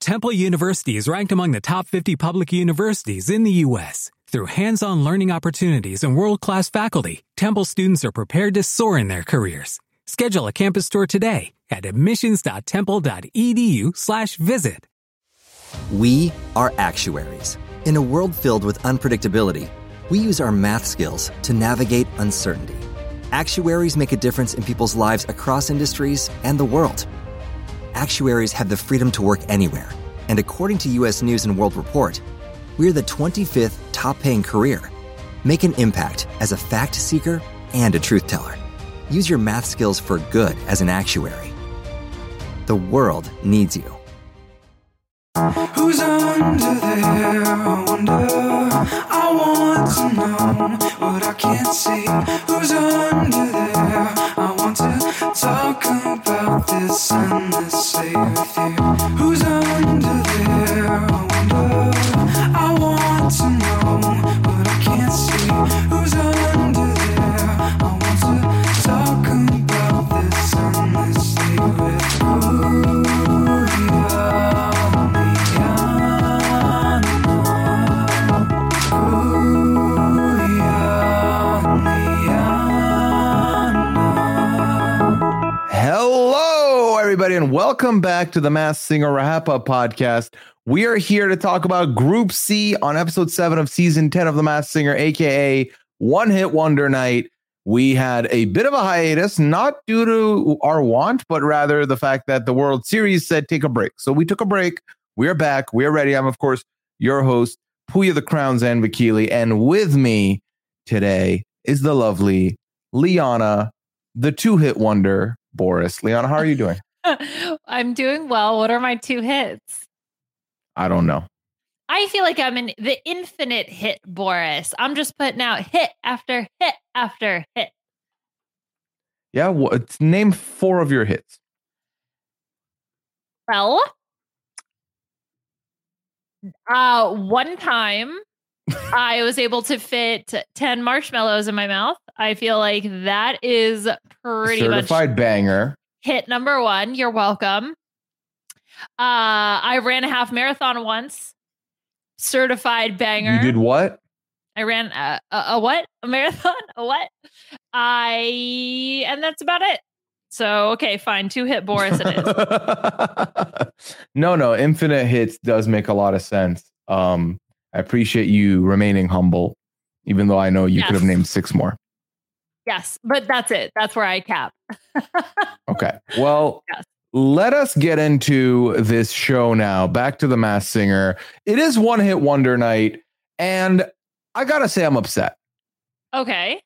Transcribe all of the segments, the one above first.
Temple University is ranked among the top 50 public universities in the U.S. Through hands-on learning opportunities and world-class faculty, Temple students are prepared to soar in their careers. Schedule a campus tour today at admissions.temple.edu/slash visit. We are actuaries. In a world filled with unpredictability, we use our math skills to navigate uncertainty. Actuaries make a difference in people's lives across industries and the world. Actuaries have the freedom to work anywhere, and according to US News and World Report, we're the 25th top paying career. Make an impact as a fact seeker and a truth teller. Use your math skills for good as an actuary. The world needs you. Who's under there? I wonder. I want to know what I can't see. Who's under this endlessly with you. Who's under there? Welcome back to the Masked Singer Wrap Up podcast. We are here to talk about Group C on episode seven of season 10 of The Masked Singer, aka One Hit Wonder Night. We had a bit of a hiatus, not due to our want, but rather the fact that the World Series said take a break. So we took a break. We're back. We're ready. I'm, of course, your host, Pooya the Crowns and Vakili. And with me today is the lovely Liana, the two hit wonder, Boraas. Liana, how are you doing? I'm doing well. What are my two hits? I don't know. I feel like I'm in the infinite hit Boraas. I'm just putting out hit after hit after hit. Yeah, what? Name four of your hits. Well, uh, one time I was able to fit 10 marshmallows in my mouth. I feel like that is pretty Certified much banger. Hit number one. You're welcome. Uh, I ran a half marathon once. Certified banger. You did what? I ran a, a, a what? A marathon? A what? I and that's about it. So okay, fine. Two hit Boraas it is. no, no, infinite hits does make a lot of sense. Um, I appreciate you remaining humble, even though I know you could have named six more. yes, but that's it. That's where I cap. Okay. Well, Yes. let us get into this show now. Back to the Masked Singer. It is one hit wonder night, and I gotta say I'm upset Okay.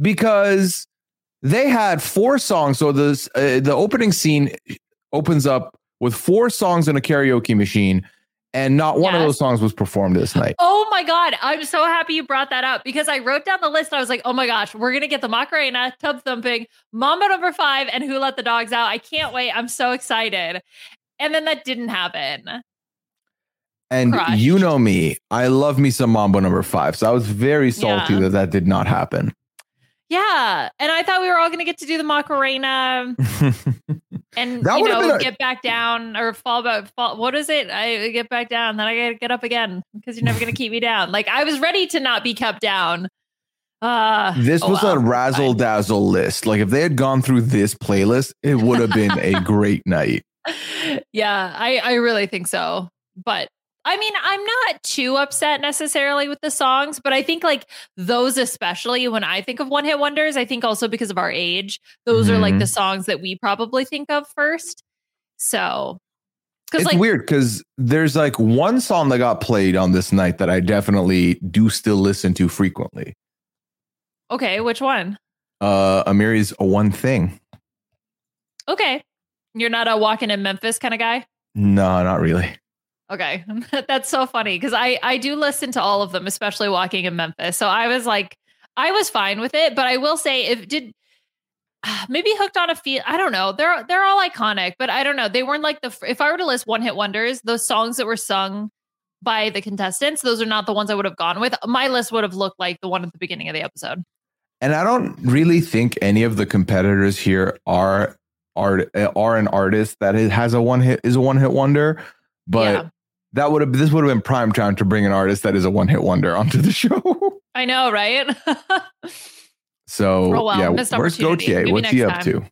because they had four songs. So this uh, the opening scene opens up with four songs in a karaoke machine, and not one of those songs was performed this night. Oh my god, I'm so happy you brought that up because I wrote down the list. I was like, oh my gosh, we're gonna get the Macarena, Tub Thumping, Mambo Number Five, and Who Let the Dogs Out. I can't wait. I'm so excited. And then that didn't happen. And crushed. you know me, I love me some Mambo number five. So I was very salty Yeah. that that did not happen. Yeah, and I thought we were all gonna get to do the Macarena. and That you know a- get back down or fall back fall what is it? I get back down then i gotta get up again because you're never gonna keep me down. Like i was ready to not be kept down. Uh this oh was well, a razzle dazzle list. Like if they had gone through this playlist, it would have been a great night. yeah i i really think so. But I mean, I'm not too upset necessarily with the songs, but I think like those, especially when I think of one hit wonders, I think also because of our age, those are like Mhm. the songs that we probably think of first. So, It's like, weird because there's like one song that got played on this night that I definitely do still listen to frequently. okay, which one? Uh Amerie's One Thing. Okay. You're not a walking in Memphis kind of guy? No, not really. Okay. That's so funny because I I do listen to all of them, especially walking in Memphis. So I was like I was fine with it, but I will say if did maybe hooked on a feel I don't know. They're they're all iconic, but I don't know. They weren't like the if I were to list one hit wonders, those songs that were sung by the contestants, those are not the ones I would have gone with. My list would have looked like the one at the beginning of the episode. And I don't really think any of the competitors here are are eh, are an artist that has a one hit is a one hit wonder. but Yeah. That would have this would have been prime time to bring an artist that is a one hit wonder onto the show. I know, right? So Oh, well, yeah, where's. Gotye? Maybe What's he up time. to?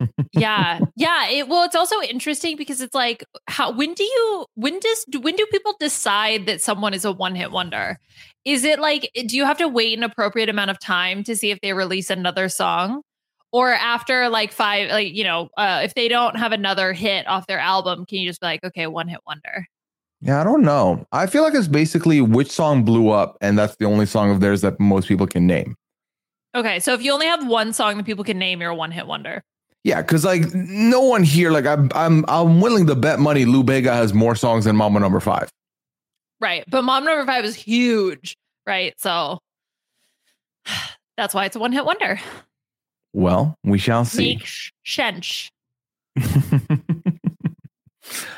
yeah yeah it, well it's also interesting because it's like how when do you when does when do people decide that someone is a one-hit wonder is it like do you have to wait an appropriate amount of time to see if they release another song or after like five like you know uh, if they don't have another hit off their album can you just be like okay one hit wonder Yeah, I don't know. I feel like it's basically which song blew up, and that's the only song of theirs that most people can name. okay so if you only have one song that people can name you're a one-hit wonder Yeah, because like no one here, like I'm, I'm, I'm willing to bet money. Lou Bega has more songs than Mambo Number Five. right but mom number five is huge right so that's why it's a one-hit wonder Well, we shall see. Make shench.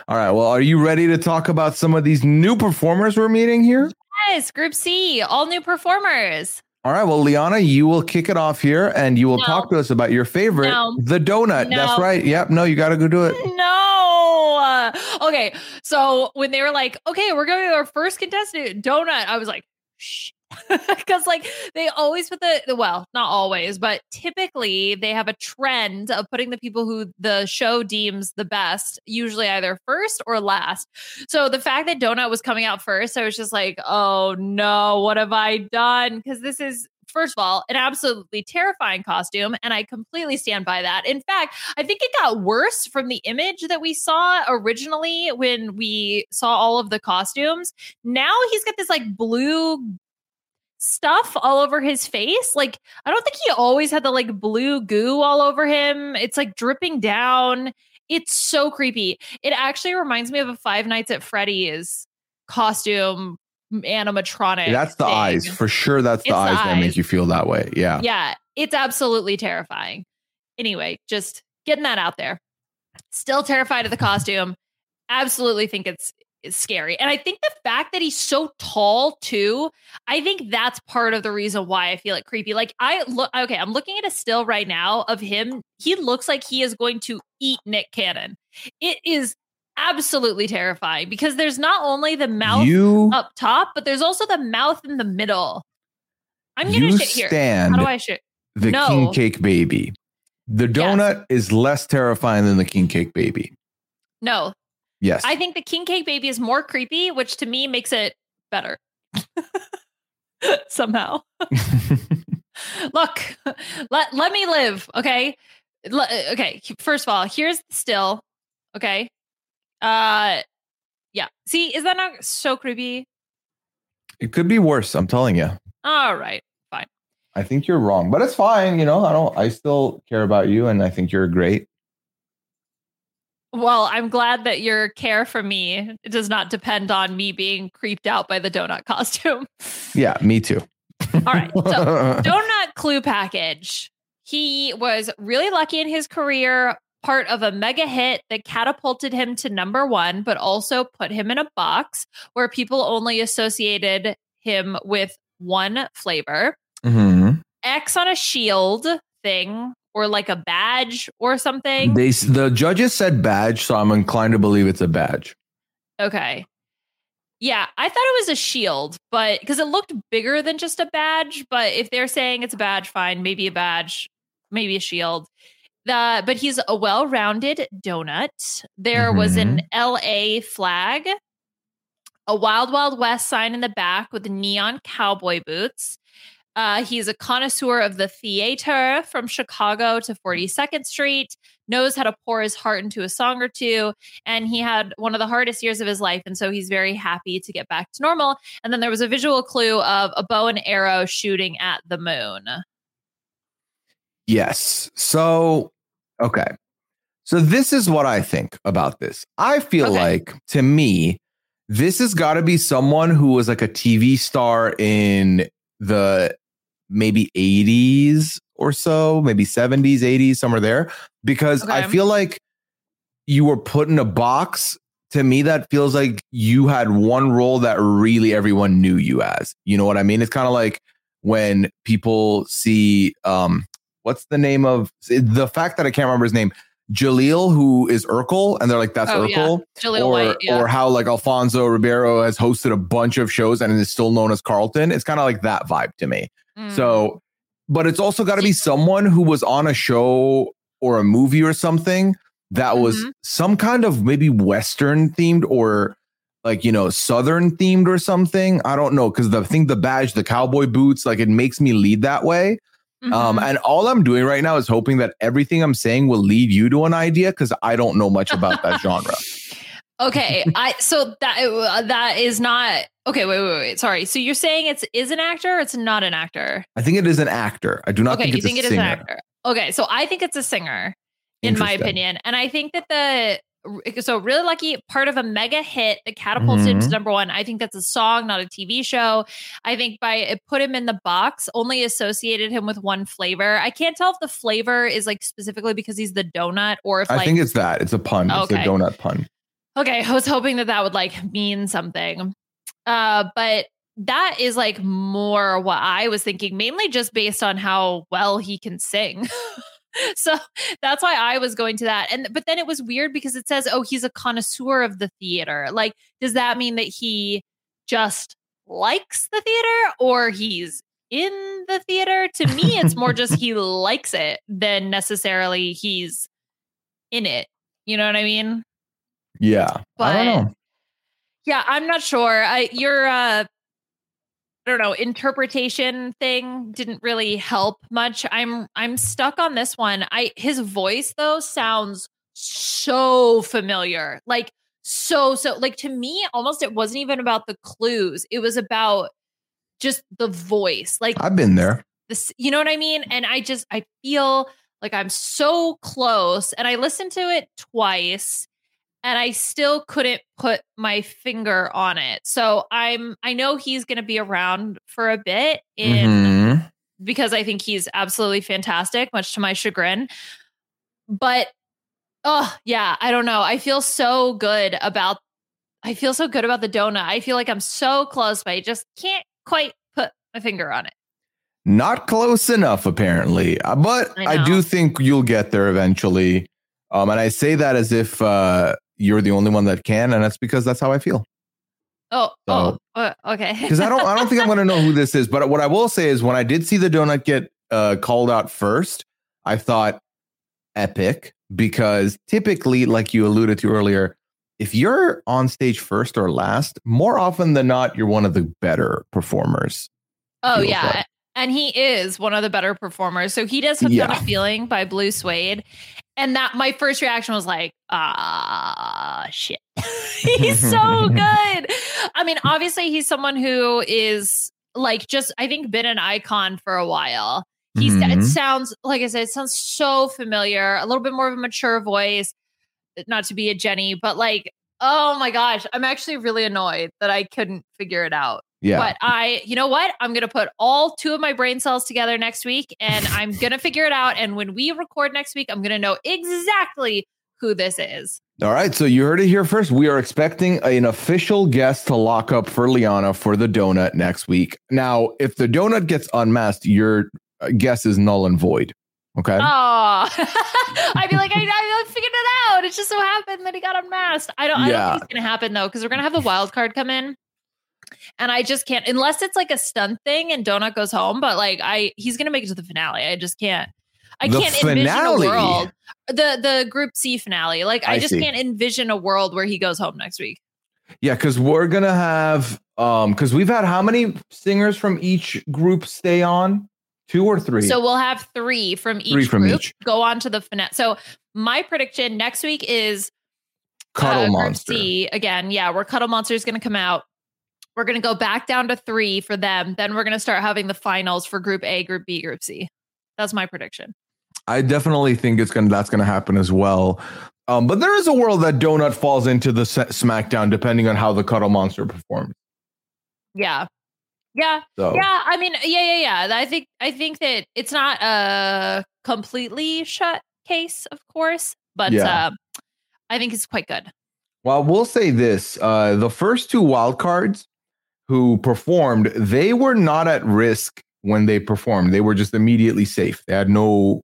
All right. Well, are you ready to talk about some of these new performers we're meeting here? Yes, Group C, all new performers. All right. Well, Liana, you will kick it off here and you will No. talk to us about your favorite, No. the donut. That's right. Yep. No, you got to go do it. No. Okay. So when they were like, okay, we're going to our first contestant, Donut, I was like, shh. Because like they always put the well, not always, but typically they have a trend of putting the people who the show deems the best, usually either first or last. So the fact that Donut was coming out first, I was just like, oh no, what have I done? Because this is first of all, an absolutely terrifying costume. And I completely stand by that. In fact, I think it got worse from the image that we saw originally when we saw all of the costumes. Now he's got this like blue stuff all over his face. Like, I don't think he always had the like blue goo all over him. It's like dripping down. It's so creepy. It actually reminds me of a Five Nights at Freddy's costume animatronic. That's the thing. eyes. For sure, that's the It's the eyes that make you feel that way. Yeah. Yeah, it's absolutely terrifying. Anyway, just getting that out there. Still terrified of the costume. Absolutely think it's, it's scary. And I think the fact that he's so tall too, I think that's part of the reason why I feel it creepy. Like I look okay, I'm looking at a still right now of him. He looks like he is going to eat Nick Cannon. It is absolutely terrifying because there's not only the mouth You, up top, but there's also the mouth in the middle. I'm gonna shit here. stand How do I shit? the No. king cake baby. The donut is less terrifying than the king cake baby. No, Yes. I think the king cake baby is more creepy, which to me makes it better. Somehow. Look, let, let me live, okay? Le- okay, first of all, here's the still, okay? Uh yeah. See, is that not so creepy? it could be worse. I'm telling you. All right. Fine. I think you're wrong, but it's fine. You know, I don't. I still care about you, and I think you're great. Well, I'm glad that your care for me does not depend on me being creeped out by the donut costume. Yeah, me too. All right. So, donut clue package. He was really lucky in his career, part of a mega hit that catapulted him to number one, but also put him in a box where people only associated him with one flavor. Mhm. X on a shield thing, or like a badge or something. They the judges said badge, so I'm inclined to believe it's a badge. Okay. Yeah, I thought it was a shield, but because it looked bigger than just a badge. But if they're saying it's a badge, fine, maybe a badge, maybe a shield. The but he's a well-rounded donut. There was an mm-hmm. LA flag, a Wild Wild West sign in the back with neon cowboy boots. Uh, he's a connoisseur of the theater from Chicago to 42nd Street, knows how to pour his heart into a song or two, and he had one of the hardest years of his life. And so he's very happy to get back to normal. And then there was a visual clue of a bow and arrow shooting at the moon. Yes. So, okay. So this is what I think about this. I feel Okay. like to me, this has got to be someone who was like a TV star in the maybe 80s or so, maybe 70s, 80s, somewhere there. Because I feel like you were put in a box. To me, that feels like you had one role that really everyone knew you as. You know what I mean? It's kind of like when people see um what's the name of the fact that I can't remember his name. Jaleel, who is Urkel, and they're like, that's Oh, yeah. Urkel. Jaleel or, White. Yeah. or how like Alfonso Ribeiro has hosted a bunch of shows and is still known as Carlton. It's kind of like that vibe to me. Mm. So, but it's also got to be someone who was on a show or a movie or something that was Mhm. some kind of maybe Western themed or like, you know, Southern themed or something. I don't know. Cause the thing, the badge, the cowboy boots, like it makes me lead that way. Um, Mhm. and all I'm doing right now is hoping that everything I'm saying will lead you to an idea because I don't know much about that genre. Okay, I so that uh, that is not okay. Wait, wait, wait. Sorry. So you're saying it's is an actor? Or it's not an actor. I think it is an actor. I do not okay, think you think a it is singer. an actor? Okay, so I think it's a singer, in my opinion, and I think that the so really lucky part of a mega hit that catapults him to number one. I think that's a song, not a TV show. I think by it put him in the box, only associated him with one flavor. I can't tell if the flavor is like specifically because he's the donut or if I like think it's that. It's a pun. It's a donut pun. Okay, I was hoping that that would like mean something. Uh, but that is like more what I was thinking, mainly just based on how well he can sing. so that's why I was going to that. And but then it was weird because it says, "Oh, he's a connoisseur of the theater." Like, does that mean that he just likes the theater or he's in the theater? To me, it's more just he likes it than necessarily he's in it. You know what I mean? Yeah. I don't know. Yeah, I'm not sure. I your uh I don't know, interpretation thing didn't really help much. I'm I'm stuck on this one. I his voice though sounds so familiar. Like so so like to me almost it wasn't even about the clues. It was about just the voice. Like I've been there. this you know what i mean and i just i feel like i'm so close and i listened to it twice and i still couldn't put my finger on it so i'm i know he's going to be around for a bit in Mhm. because i think he's absolutely fantastic much to my chagrin but oh yeah i don't know i feel so good about i feel so good about the donut i feel like i'm so close but i just can't quite put my finger on it Not close enough, apparently. Uh, But I I, do think you'll get there eventually. Um, and I say that as if uh, you're the only one that can, and that's because that's how I feel. Oh, So- oh, uh, okay. Because I don't, I don't think I'm going to know who this is. But what I will say is, when I did see the donut get uh, called out first, I thought epic because typically, like you alluded to earlier, if you're on stage first or last, more often than not, you're one of the better performers. oh yeah, like. and he is one of the better performers. So he does hooked on Yeah. a feeling by Blue Swede, and that my first reaction was like, ah, shit. he's so good. I mean, obviously, he's someone who is like just I think been an icon for a while. He's it Mhm. sounds like I said, it sounds so familiar. A little bit more of a mature voice. Not to be a Jenny, but like, oh my gosh, I'm actually really annoyed that I couldn't figure it out. Yeah. But I, you know what? I'm going to put all two of my brain cells together next week and I'm going to figure it out. And when we record next week, I'm going to know exactly who this is. All right, so you heard it here first. We are expecting an official guest to lock up for Liana for the donut next week. Now, if the donut gets unmasked, your uh, guess is null and void. Okay. Oh, I'd be like, I, I figured it out. It just so happened that he got unmasked. I don't, yeah. I don't think it's going to happen though, because we're going to have the wild card come in. And I just can't, unless it's like a stunt thing and Donut goes home. But like, I, he's going to make it to the finale. I just can't. I The can't envision a world. The the Group C finale. Like, I, I just see. can't envision a world where he goes home next week. Yeah, because we're gonna have um because we've had how many singers from each group stay on? Two or three? So we'll have three from each Three from group each. go on to the finale. So my prediction next week is Cuddle uh, Monster. C again. Yeah, where Cuddle Monster is going to come out. We're going to go back down to three for them. Then we're going to start having the finals for Group A, Group B, Group C. That's my prediction. I definitely think it's gonna that's gonna happen as well. Um, but there is a world that Donut falls into the SmackDown depending on how the Cuddle Monster performs. Yeah, yeah, So yeah. I mean, yeah, yeah, yeah. I think I think that it's not a completely shut case, of course, but Yeah. uh, I think it's quite good. Well, we'll say this: uh, the first two wild cards who performed, they were not at risk when they performed. They were just immediately safe. They had no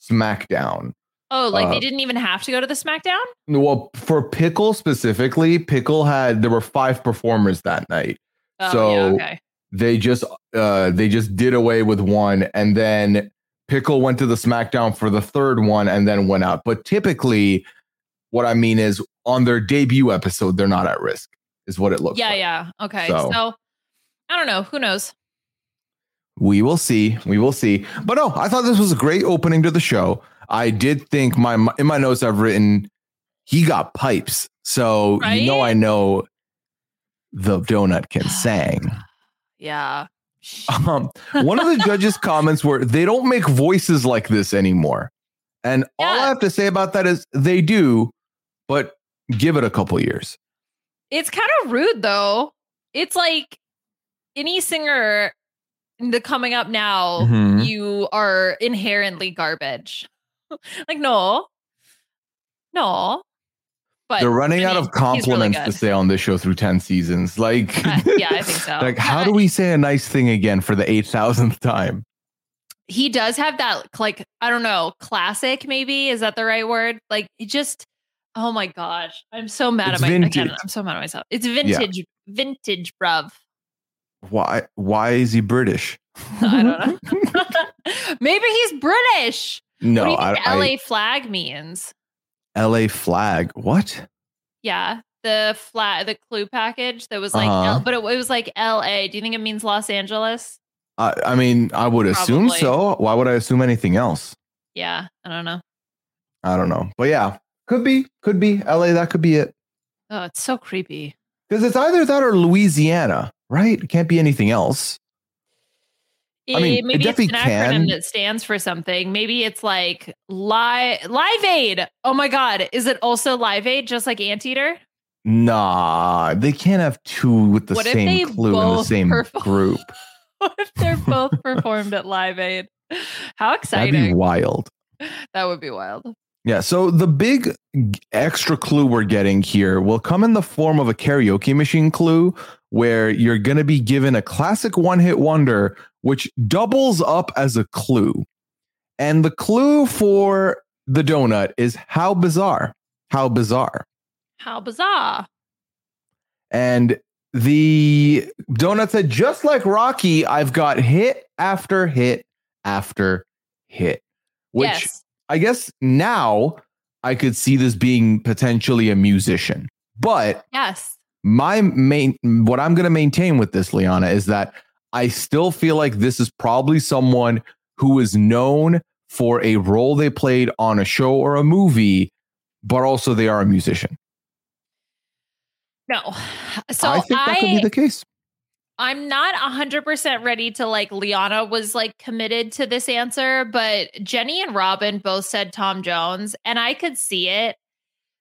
smackdown. Oh, like Uh, they didn't even have to go to the SmackDown? Well, for Pickle specifically, Pickle had there were five performers that night. Oh, So- yeah, okay. They just uh they just did away with one and then Pickle went to the SmackDown for the third one and then went out. But typically what I mean is on their debut episode, they're not at risk, is what it looks Yeah, like. yeah. Yeah. Okay. So- So. I don't know. Who knows? We will see. We will see. But no, I thought this was a great opening to the show. I did think my in my notes I've written he got pipes. So you know I know the donut can sing. Yeah. Um, one of the judges' comments were they don't make voices like this anymore. And all I have to say about that is they do, but give it a couple years. It's kind of rude though. It's like any singer the coming up now, Mhm. you are inherently garbage. like no. No. But They're running I out of compliments he's to say on this show through 10 seasons. Like, Uh, yeah, I think so. like, how do we say a nice thing again for the 8,000th time? he does have that like I don't know, classic maybe is that the right word? Like just oh my gosh, I'm so mad It's at my again. I'm so mad at myself. It's vintage, vintage, bruv. Why, why is he British? I don't know. maybe he's British. No, what do you I, think I- LA flag means? LA flag. What? Yeah, the flat the clue package that was like, Uh-huh. L, but it, it was like LA. Do you think it means Los Angeles? I, I mean, I would assume so. Why would I assume anything else? Yeah, I don't know. I don't know. But yeah, could be, could be LA. That could be it. Oh, it's so creepy. Because it's either that or Louisiana, right? It can't be anything else. I mean, Eh, it maybe it's definitely an acronym that stands for something. Maybe it's like Live Live Aid. Oh my God, is it also Live Aid, just like Anteater? Nah, they can't have two with the What same clue in the same perform- group. What if they're both performed at Live Aid? How exciting! That'd be wild. that would be wild. Yeah. So the big extra clue we're getting here will come in the form of a karaoke machine clue where you're going to be given a classic one hit wonder, which doubles up as a clue. And the clue for the donut is how bizarre. How bizarre. How bizarre! And the donut said, just like Rocky, I've got hit after hit after hit, which yes, I guess now I could see this being potentially a musician. But yes. my main, what I'm going to maintain with this, Liana, is that I still feel like this is probably someone who is known for a role they played on a show or a movie, but also they are a musician. No. So I think that could be the case. I'm not 100% ready to like Liana was like committed to this answer, but Jenny and Robin both said Tom Jones and I could see it.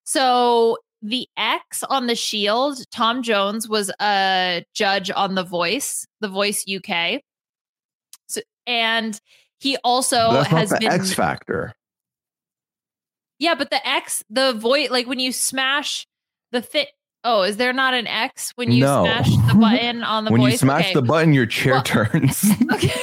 So the X on the shield, Tom Jones was a judge on The Voice, The Voice UK. So, and he also that's has the been X Factor. Yeah, but the X, the voice like when you smash the fit Oh, is there not an X when you No. smash the button on the when voice? you smash Okay. the button, your chair Well- turns. Okay.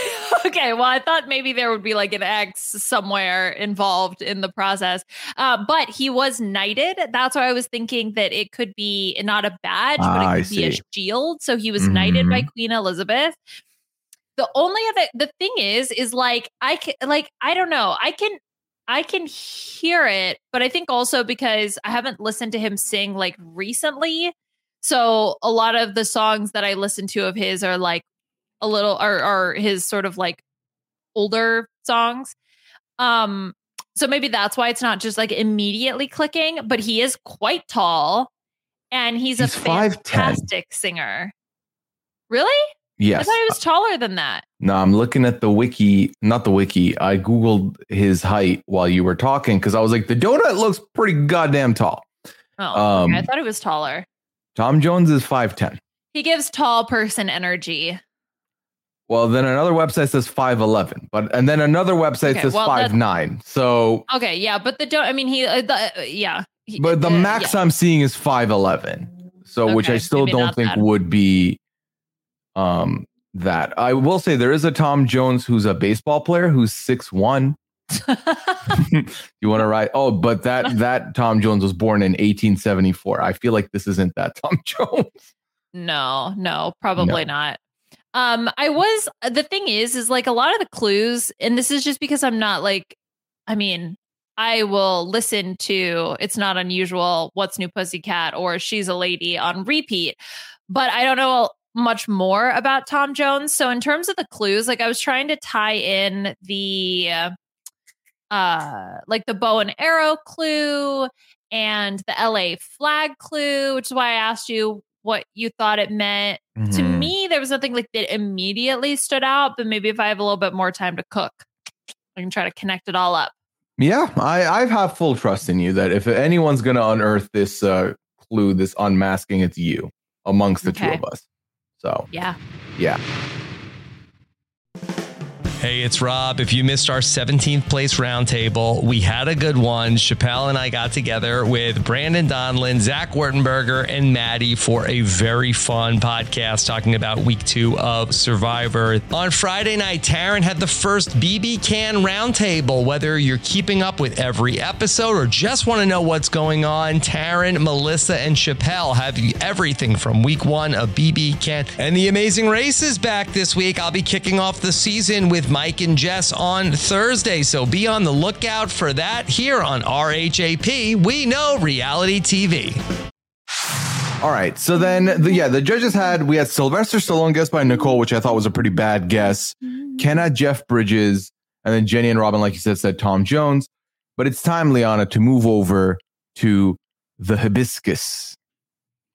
Okay. Well, I thought maybe there would be like an X somewhere involved in the process. Uh, but he was knighted. That's why I was thinking that it could be not a badge, Ah, but it could be a shield. So he was knighted by Mhm. Queen Elizabeth. The only other the thing is, is like I can like I don't know. I can I can hear it, but I think also because I haven't listened to him sing like recently. So a lot of the songs that I listen to of his are like a little are are his sort of like older songs. Um so maybe that's why it's not just like immediately clicking, but he is quite tall and he's, He's a 5'10". fantastic singer. Really? Yes. I thought he was taller than that. No, I'm looking at the wiki, not the wiki. I Googled his height while you were talking because I was like, the donut looks pretty goddamn tall. Oh, okay. I Um, thought he was taller. Tom Jones is 5'10. He gives tall person energy. Well, then another website says 5'11, but and then another website Okay, says well, that's- 5'9. So, Okay, yeah, but the don't. I mean, he. Uh, the, uh, yeah, he- but the max yeah. I'm seeing is 5'11. So, which I still don't think would be um that. I will say there is a Tom Jones who's a baseball player who's six one. you want to write? Oh, but that that Tom Jones was born in 1874. I feel like this isn't that Tom Jones. no, no, probably no. not. Um, I was the thing is, is like a lot of the clues, and this is just because I'm not like, I mean, I will listen to It's Not Unusual, What's New Pussycat, or She's a Lady on repeat, but I don't know much more about Tom Jones. So in terms of the clues, like I was trying to tie in the uh like the bow and arrow clue and the LA flag clue, which is why I asked you what you thought it meant. Mm-hmm. To me, there was nothing like that immediately stood out, but maybe if I have a little bit more time to cook, I can try to connect it all up. Yeah, I, I have full trust in you that if anyone's going to unearth this uh, clue, this unmasking, it's you amongst the okay. two of us. So, yeah. Yeah. Hey, it's Rob. If you missed our 17th place roundtable, we had a good one. Chappelle and I got together with Brandon Donlin, Zach Wertenberger, and Maddie for a very fun podcast talking about week two of Survivor. On Friday night, Taran had the first BB Can roundtable. Whether you're keeping up with every episode or just want to know what's going on, Taran, Melissa, and Chappelle have everything from week one of BB Can. And the amazing race is back this week. I'll be kicking off the season with Mike and Jess on Thursday. So be on the lookout for that here on RHAP. We know reality TV. All right. So then, the, yeah, the judges had we had Sylvester Stallone guessed by Nicole, which I thought was a pretty bad guess. Mm-hmm. Ken had Jeff Bridges, and then Jenny and Robin, like you said, said Tom Jones. But it's time, Liana, to move over to the hibiscus.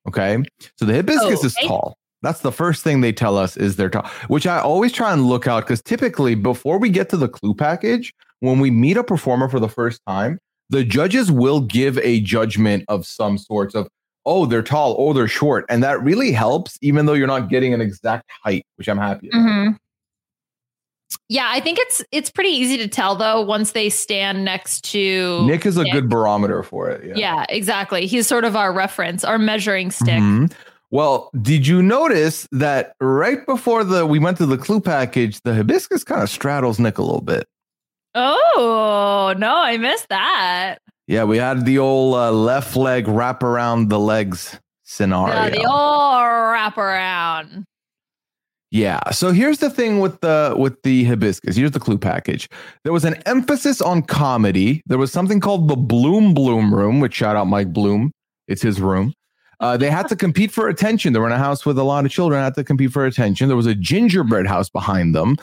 Okay. So the hibiscus oh, okay. is tall. That's the first thing they tell us is their top, which I always try and look out because typically before we get to the clue package, when we meet a performer for the first time, the judges will give a judgment of some sorts of, oh, they're tall, oh, they're short. And that really helps, even though you're not getting an exact height, which I'm happy mm-hmm. Yeah, I think it's it's pretty easy to tell though once they stand next to Nick is a Nick. good barometer for it. Yeah. yeah. exactly. He's sort of our reference, our measuring stick. Mm-hmm. Well, did you notice that right before the we went to the clue package, the hibiscus kind of straddles Nick a little bit? Oh no, I missed that. Yeah, we had the old uh, left leg wrap around the legs scenario. Yeah, the old wrap around. Yeah. So here's the thing with the with the hibiscus. Here's the clue package. There was an emphasis on comedy. There was something called the Bloom Bloom Room, which shout out Mike Bloom. It's his room. Uh, they had to compete for attention. They were in a house with a lot of children, had to compete for attention. There was a gingerbread house behind them.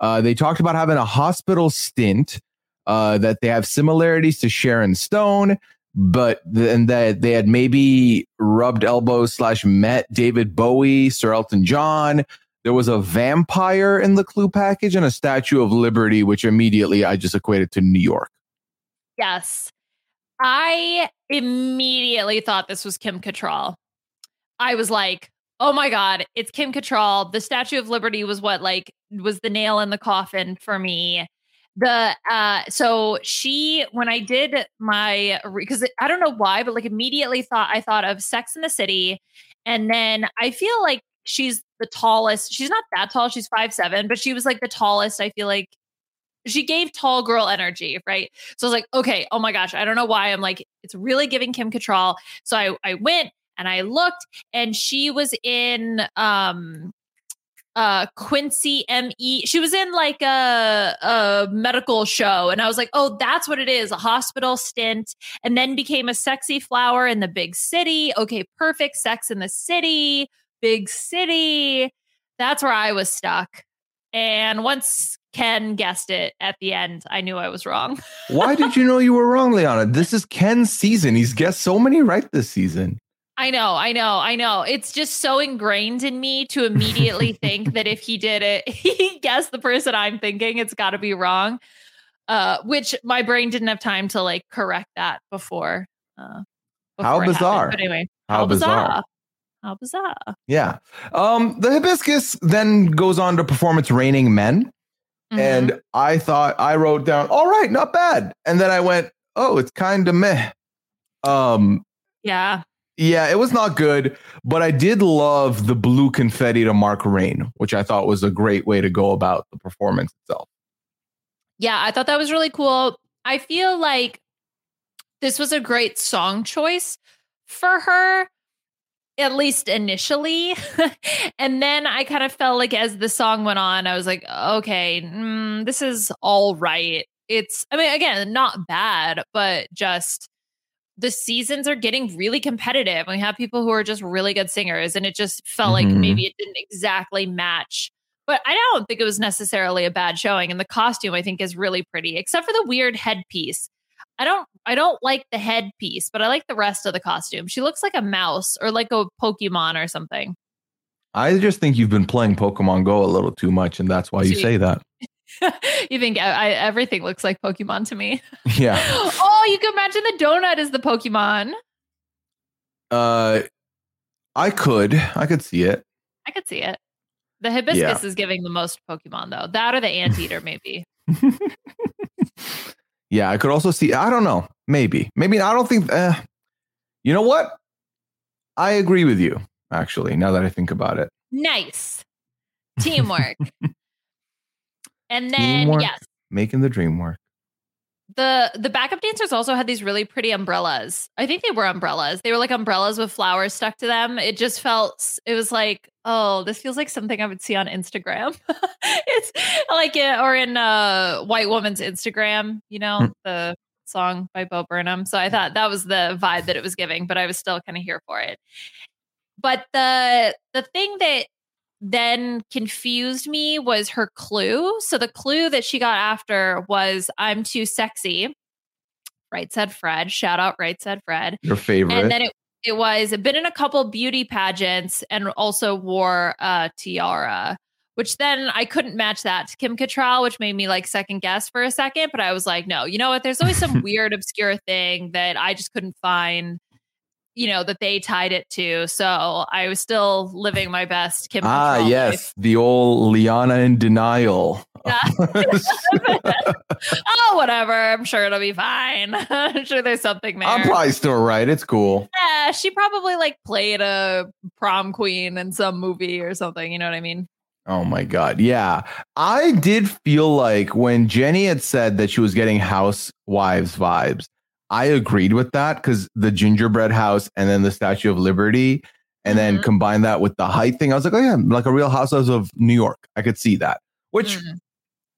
Uh, they talked about having a hospital stint, uh, that they have similarities to Sharon Stone, but and that they had maybe rubbed elbows slash met David Bowie, Sir Elton John. There was a vampire in the clue package and a Statue of Liberty, which immediately I just equated to New York. Yes. I immediately thought this was Kim Cattrall. I was like, oh my God, it's Kim Cattrall. The Statue of Liberty was what like was the nail in the coffin for me. The uh so she when I did my because I don't know why, but like immediately thought I thought of Sex in the City. And then I feel like she's the tallest. She's not that tall. She's five seven, but she was like the tallest. I feel like she gave tall girl energy, right? So I was like, okay, oh my gosh, I don't know why. I'm like, it's really giving Kim Cattrall. So I, I went and I looked, and she was in um uh Quincy ME. She was in like a a medical show and I was like, "Oh, that's what it is, a hospital stint." And then became a sexy flower in the big city. Okay, perfect. Sex in the city, big city. That's where I was stuck. And once Ken guessed it at the end. I knew I was wrong. Why did you know you were wrong, Liana? This is Ken's season. He's guessed so many right this season. I know, I know, I know. It's just so ingrained in me to immediately think that if he did it, he guessed the person I'm thinking, it's got to be wrong. Uh, which my brain didn't have time to like correct that before. Uh, before how bizarre! But anyway, how, how bizarre. bizarre. How bizarre. Yeah. Um, the hibiscus then goes on to perform its raining men. Mm-hmm. And I thought I wrote down, all right, not bad. And then I went, oh, it's kind of meh. Um, yeah. Yeah, it was not good, but I did love the blue confetti to Mark Rain, which I thought was a great way to go about the performance itself. Yeah, I thought that was really cool. I feel like this was a great song choice for her, at least initially. and then I kind of felt like as the song went on, I was like, okay, mm, this is all right. It's, I mean, again, not bad, but just the seasons are getting really competitive. We have people who are just really good singers, and it just felt like Mhm. maybe it didn't exactly match. But I don't think it was necessarily a bad showing. And the costume I think is really pretty, except for the weird headpiece. I don't I don't like the headpiece, but I like the rest of the costume. She looks like a mouse or like a Pokemon or something. I just think you've been playing Pokemon Go a little too much, and that's why you say that. you think I, I, everything looks like Pokemon to me? Yeah. oh, you can imagine the donut is the Pokemon. Uh, I could, I could see it. I could see it. The hibiscus is giving the most Pokemon though. That or the anteater, maybe. Yeah, I could also see. I don't know. Maybe, maybe. I don't think. Uh, you know what? I agree with you. Actually, now that I think about it, Nice teamwork. and then Teamwork. yes, making the dream work. The the backup dancers also had these really pretty umbrellas. I think they were umbrellas. They were like umbrellas with flowers stuck to them. It just felt it was like, oh, this feels like something I would see on Instagram. it's like it, or in uh white woman's Instagram, you know, Mm. the song by Bo Burnham. So I thought that was the vibe that it was giving, but I was still kind of here for it. But the the thing that then confused me was her clue. So the clue that she got after was I'm too sexy. Right said Fred. Shout out right said Fred. Your favorite. And then it it was been in a couple beauty pageants and also wore a tiara, which then I couldn't match that to Kim Cattrall, which made me like second guess for a second. But I was like, no, you know what? There's always some weird, obscure thing that I just couldn't find. You know that they tied it to, so I was still living my best Kim. ah, Cattrall life. yes, the old Liana in denial. Yeah. oh, whatever. I'm sure it'll be fine. I'm sure there's something there. I'm probably still right. It's cool. yeah, she probably like played a prom queen in some movie or something. You know what I mean? Oh my god. Yeah. I did feel like when Jenny had said that she was getting housewives vibes, I agreed with that cuz the gingerbread house and then the Statue of Liberty and then Mhm. combine that with the height thing. I was like, "Oh yeah, like a real housewives of New York." I could see that. Which Mm.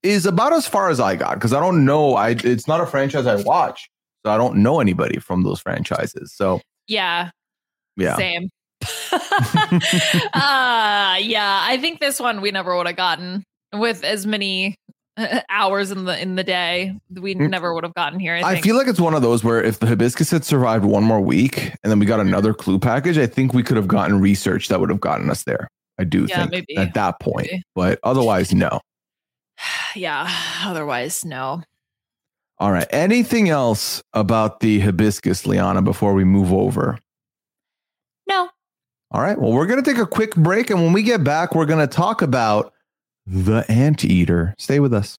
is about as far as I got cuz I don't know I it's not a franchise I watch. So I don't know anybody from those franchises. So, Yeah, yeah. same. uh yeah, I think this one we never would have gotten with as many hours in the in the day. We Mm. never would have gotten here. I, I feel like it's one of those where if the hibiscus had survived one more week and then we got another clue package, I think we could have gotten research that would have gotten us there. I do Yeah, think maybe. at that point, Maybe. but otherwise, no. yeah. Otherwise, no. All right. Anything else about the hibiscus, Liana, before we move over? No. All right. Well, we're going to take a quick break. And when we get back, we're going to talk about the anteater. Stay with us.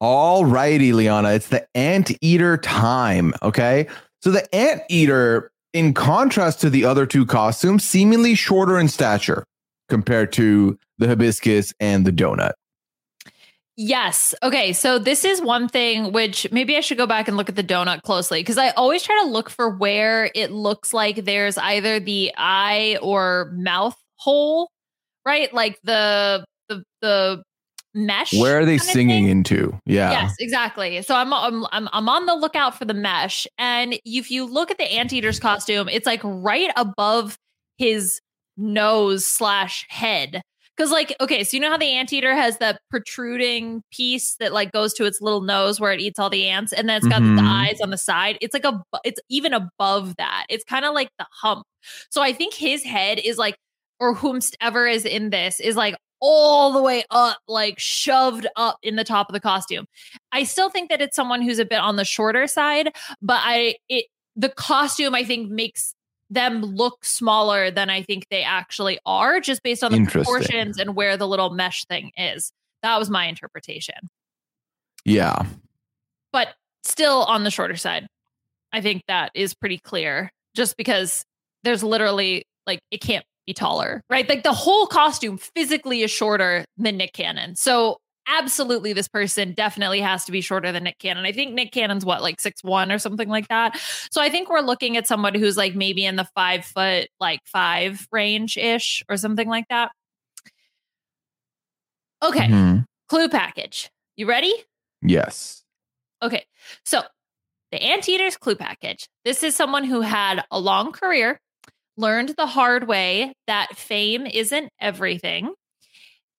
All righty, Liana. It's the anteater time. Okay. So the anteater, in contrast to the other two costumes, seemingly shorter in stature compared to the hibiscus and the donut. Yes. Okay. So this is one thing which maybe I should go back and look at the donut closely because I always try to look for where it looks like there's either the eye or mouth hole, right? Like the the the mesh. Where are they singing into? Yeah. Yes, exactly. So I'm, I'm I'm I'm on the lookout for the mesh, and if you look at the anteater's costume, it's like right above his nose slash head. Because like, okay, so you know how the anteater has that protruding piece that like goes to its little nose where it eats all the ants, and then it's got the Mhm. eyes on the side. It's like a, it's even above that. It's kind of like the hump. So I think his head is like, or whomsoever is in this is like all the way up, like shoved up in the top of the costume. I still think that it's someone who's a bit on the shorter side, but I it the costume I think makes them look smaller than I think they actually are, just based on the proportions and where the little mesh thing is. That was my interpretation. Yeah. But still on the shorter side. I think that is pretty clear just because there's literally like it can't be taller, right? Like the whole costume physically is shorter than Nick Cannon. So absolutely this person definitely has to be shorter than Nick Cannon. I think Nick Cannon's what, like six one or something like that. So I think we're looking at somebody who's like maybe in the five foot, like five range ish or something like that. Okay. Mhm. Clue package. You ready? Yes. Okay. So the Anteater's clue package. This is someone who had a long career, learned the hard way that fame isn't everything.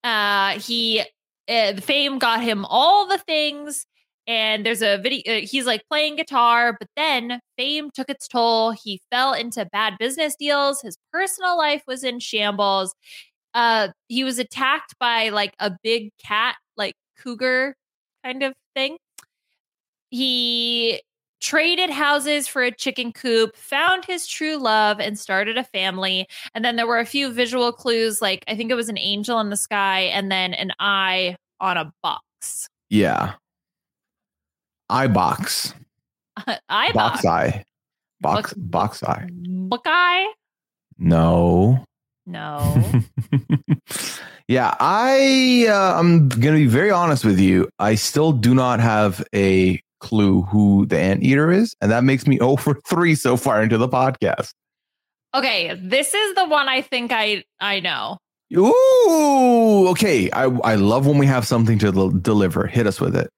Uh, he, uh, the fame got him all the things. And there's a video, uh, he's like playing guitar, but then fame took its toll. He fell into bad business deals. His personal life was in shambles. Uh, he was attacked by like a big cat, like cougar kind of thing. He traded houses for a chicken coop, found his true love, and started a family. And then there were a few visual clues, like I think it was an angel in the sky and then an eye on a box. Yeah. Eye box. eye Box box. eye. Box Box- box eye. Buckeye? No. No. yeah, I uh, I'm gonna be very honest with you. I still do not have a clue who the anteater is, and that makes me 0 for three so far into the podcast. okay, this is the one I think I I know. Ooh, okay. I I love when we have something to del- deliver. Hit us with it.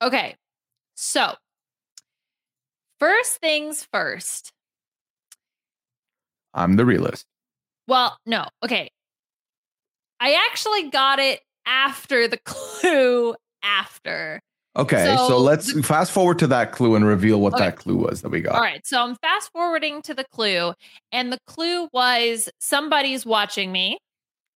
Okay. So, first things first. I'm the realist. Well, no. Okay. I actually got it after the clue after. Okay, so, So let's the- fast forward to that clue and reveal what Okay. that clue was that we got. All right. So I'm fast forwarding to the clue, and the clue was somebody's watching me.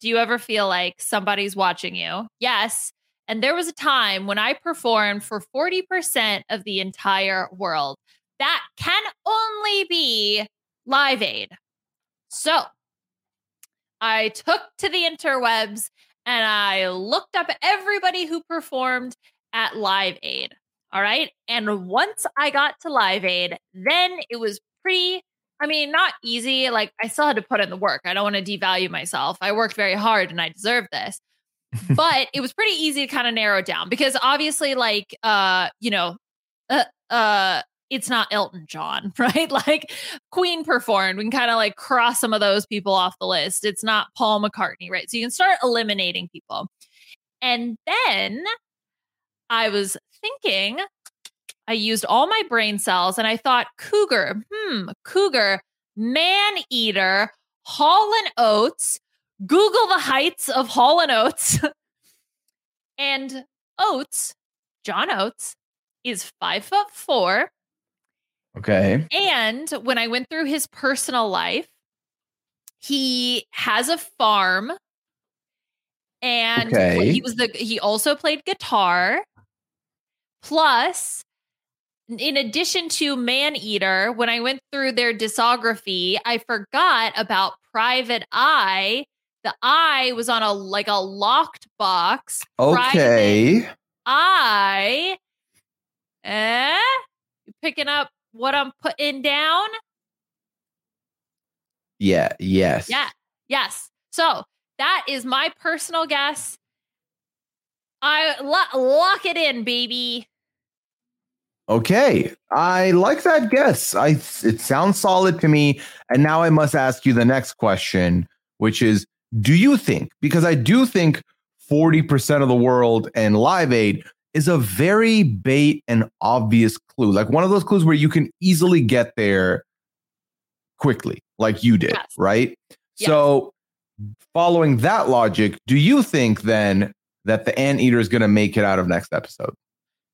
Do you ever feel like somebody's watching you? Yes. And there was a time when I performed for 40% of the entire world. That can only be Live Aid. So I took to the interwebs and I looked up everybody who performed at Live Aid. All right. And once I got to Live Aid, then it was pretty, I mean, not easy. Like I still had to put in the work. I don't want to devalue myself. I worked very hard and I deserve this. but it was pretty easy to kind of narrow down because obviously, like, uh, you know, uh, uh, it's not Elton John, right? Like Queen performed. We can kind of like cross some of those people off the list. It's not Paul McCartney, right? So you can start eliminating people. And then I was thinking, I used all my brain cells and I thought, cougar, hmm, cougar, man eater, Hall and Oates, Google the heights of Hall and Oates. and Oates, John Oates, is five foot four. Okay. And when I went through his personal life, he has a farm. And Okay. he was the he also played guitar. Plus, in addition to Man Eater, when I went through their discography, I forgot about Private Eye. The eye was on a like a locked box. Okay. Eye. Eh? You picking up what I'm putting down? Yeah. Yes. Yeah. Yes. So that is my personal guess. I lo- lock it in, baby. Okay. I like that guess. I it sounds solid to me. And now I must ask you the next question, which is do you think because I do think 40% of the world and Live Aid is a very bait and obvious clue. Like one of those clues where you can easily get there quickly, like you did, Yes. right? Yes. So following that logic, do you think then that the anteater is going to make it out of next episode?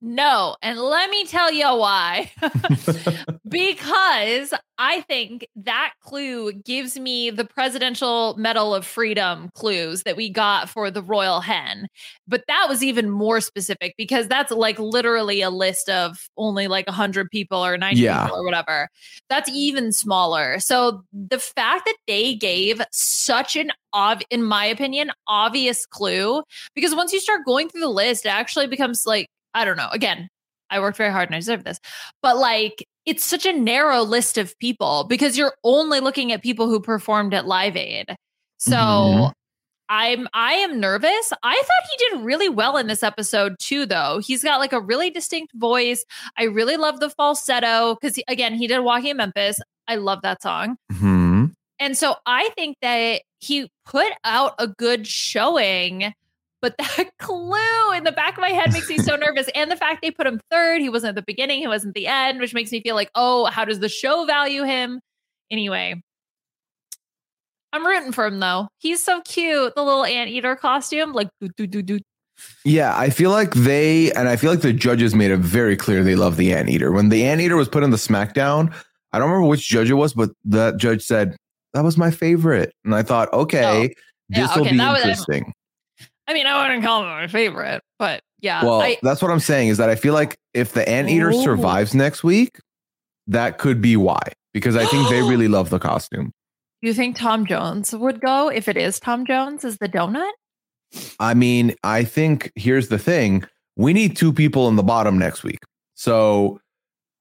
No. And let me tell you why. because I think that clue gives me the Presidential Medal of Freedom clues that we got for the Royal Hen. But that was even more specific because that's like literally a list of only like 100 people or 90 Yeah. people or whatever. That's even smaller. So the fact that they gave such an ob- in my opinion, obvious clue because once you start going through the list, it actually becomes like I don't know. Again, I worked very hard and I deserve this. But like it's such a narrow list of people because you're only looking at people who performed at Live Aid. So Mhm. I'm I am nervous. I thought he did really well in this episode too though. He's got like a really distinct voice. I really love the falsetto cuz again, he did Walking in Memphis. I love that song. Hmm. And so I think that he put out a good showing, but that clue in the back of my head makes me so nervous. And the fact they put him third, he wasn't at the beginning, he wasn't the end, which makes me feel like, oh, how does the show value him? Anyway, I'm rooting for him though. He's so cute. The little anteater costume, like do do do do. Yeah, I feel like they and I feel like the judges made it very clear they love the anteater. When the anteater was put in the SmackDown, I don't remember which judge it was, but that judge said that was my favorite, and I thought, okay, yeah, this will okay, be that was- interesting. I mean, I wouldn't call him my favorite, but yeah. well, I, that's what I'm saying is that I feel like if the anteater Ooh. survives next week, that could be why. Because I think they really love the costume. you think Tom Jones would go if it is Tom Jones as the donut? I mean, I think here's the thing: we need two people in the bottom next week. So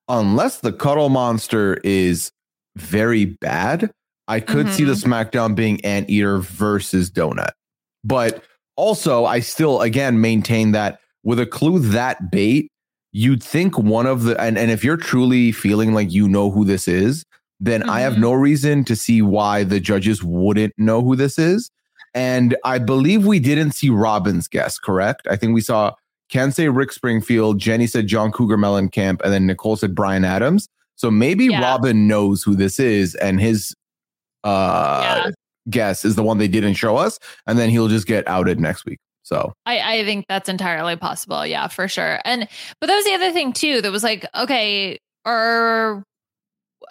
unless the cuddle monster is very bad, I could see the mm-hmm. SmackDown being Anteater versus Donut. But also, I still again maintain that with a clue that bait, you'd think one of the and, and if you're truly feeling like you know who this is, then I have Mhm. no reason to see why the judges wouldn't know who this is. And I believe we didn't see Robin's guess, correct? I think we saw Ken say Rick Springfield, Jenny said John Cougar Mellencamp, and then Nicole said Bryan Adams. So maybe Yeah. Robin knows who this is, and his uh Yeah. Guess is the one they didn't show us, and then he'll just get outed next week. So I, I think that's entirely possible. Yeah, for sure. And but that was the other thing too. That was like, okay, or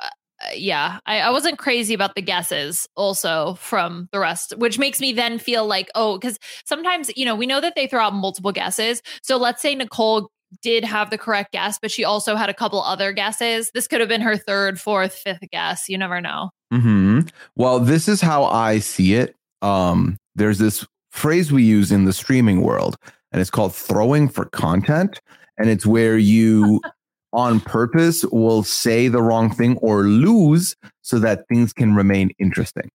uh, yeah, I, I wasn't crazy about the guesses also from the rest, which makes me then feel like, oh, because sometimes you know we know that they throw out multiple guesses. So let's say Nicole did have the correct guess, but she also had a couple other guesses. This could have been her third, fourth, fifth guess. You never know. hmm Well, this is how I see it. Um, there's this phrase we use in the streaming world, and it's called throwing for content. And it's where you, on purpose, will say the wrong thing or lose so that things can remain interesting.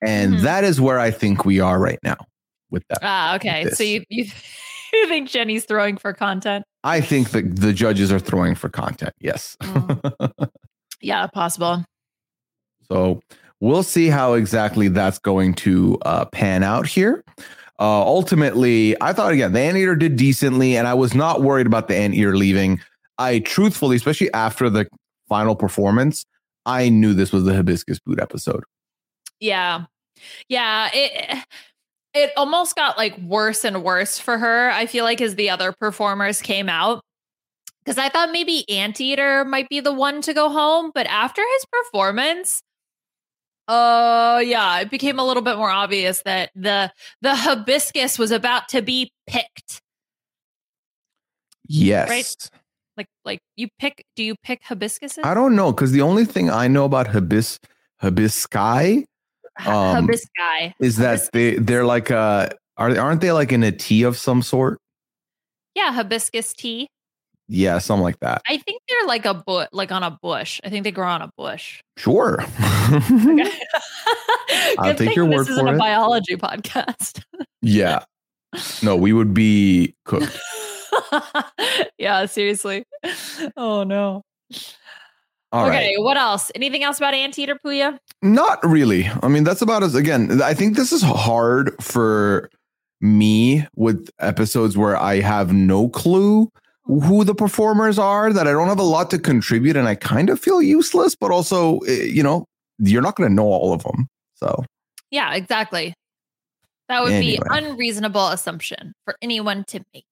And Mhm. that is where I think we are right now with that. Ah, okay. So you you, you think Jenny's throwing for content? I think that the judges are throwing for content. Yes. Mm. Yeah, possible. So we'll see how exactly that's going to uh, pan out here. Uh, ultimately, I thought again the anteater did decently, and I was not worried about the anteater leaving. I truthfully, especially after the final performance, I knew this was the hibiscus boot episode. Yeah. Yeah. It it almost got like worse and worse for her, I feel like, as the other performers came out. Because I thought maybe Anteater might be the one to go home, but after his performance, uh yeah, it became a little bit more obvious that the the hibiscus was about to be picked. Yes. Right. Like like you pick do you pick hibiscuses? I don't know because the only thing I know about hibis hibiscus Hi- um, Hibisci. is that they they're like uh are aren't they like in a tea of some sort? Yeah, hibiscus tea. Yeah, something like that. I think they're like a bush, like on a bush. I think they grow on a bush. Sure. I'll take your word for a biology podcast. yeah. No, we would be cooked. yeah, seriously. Oh no. All right. okay, what else? Anything else about Anteater Pooya? Not really. I mean, that's about as again, I think this is hard for me with episodes where I have no clue who the performers are, that I don't have a lot to contribute and I kind of feel useless, but also, eh, you know, you're not going to know all of them. So, Yeah, exactly. That would Anyway. be unreasonable assumption for anyone to make.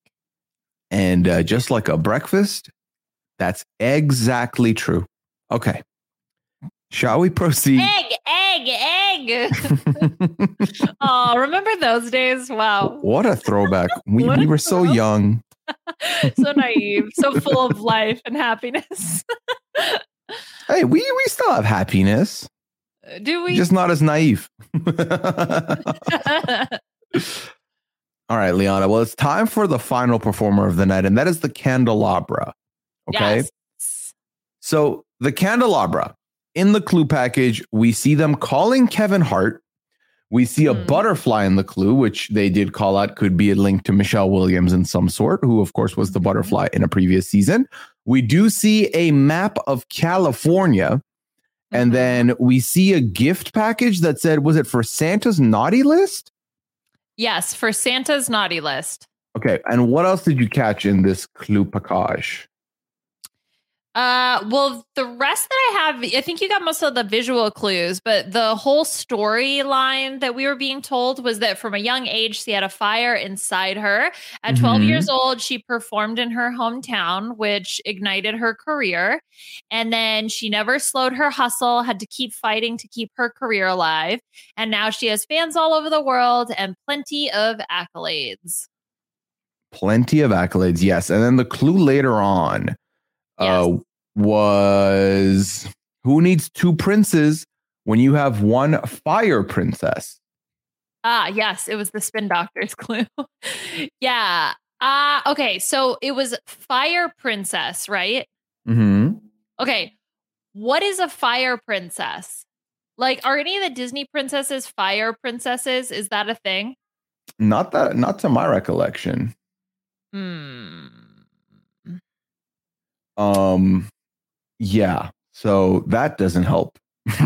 and uh, just like a breakfast, that's exactly true. Okay. Shall we proceed? Egg, egg, egg. oh, remember those days? Wow. what a throwback. We, What we a were so young. so naive, so full of life and happiness. Hey, we, we still have happiness. Do we? just not as naive. All right, Liana. Well, it's time for the final performer of the night, and that is the candelabra. Okay. Yes. So the candelabra in the clue package, we see them calling Kevin Hart. We see a Hmm. butterfly in the clue, which they did call out could be a link to Michelle Williams in some sort, who, of course, was the Mhm. butterfly in a previous season. We do see a map of California. And Mhm. then we see a gift package that said, was it for Santa's naughty list? Yes, for Santa's naughty list. Okay. And what else did you catch in this clue package? Uh, well, the rest that I have, I think you got most of the visual clues, but the whole storyline that we were being told was that from a young age, she had a fire inside her. At 12 Mhm. years old, she performed in her hometown, which ignited her career. And then she never slowed her hustle, had to keep fighting to keep her career alive. And now she has fans all over the world and plenty of accolades. Plenty of accolades, yes. And then the clue later on uh, Yes. Was who needs two princes when you have one fire princess? Ah, yes, it was the spin doctor's clue. yeah. Uh okay, so it was Fire Princess, right? Mm-hmm. Okay. What is a fire princess? Like are any of the Disney princesses fire princesses? Is that a thing? Not that, not to my recollection. Hmm. Um, yeah. So that doesn't help.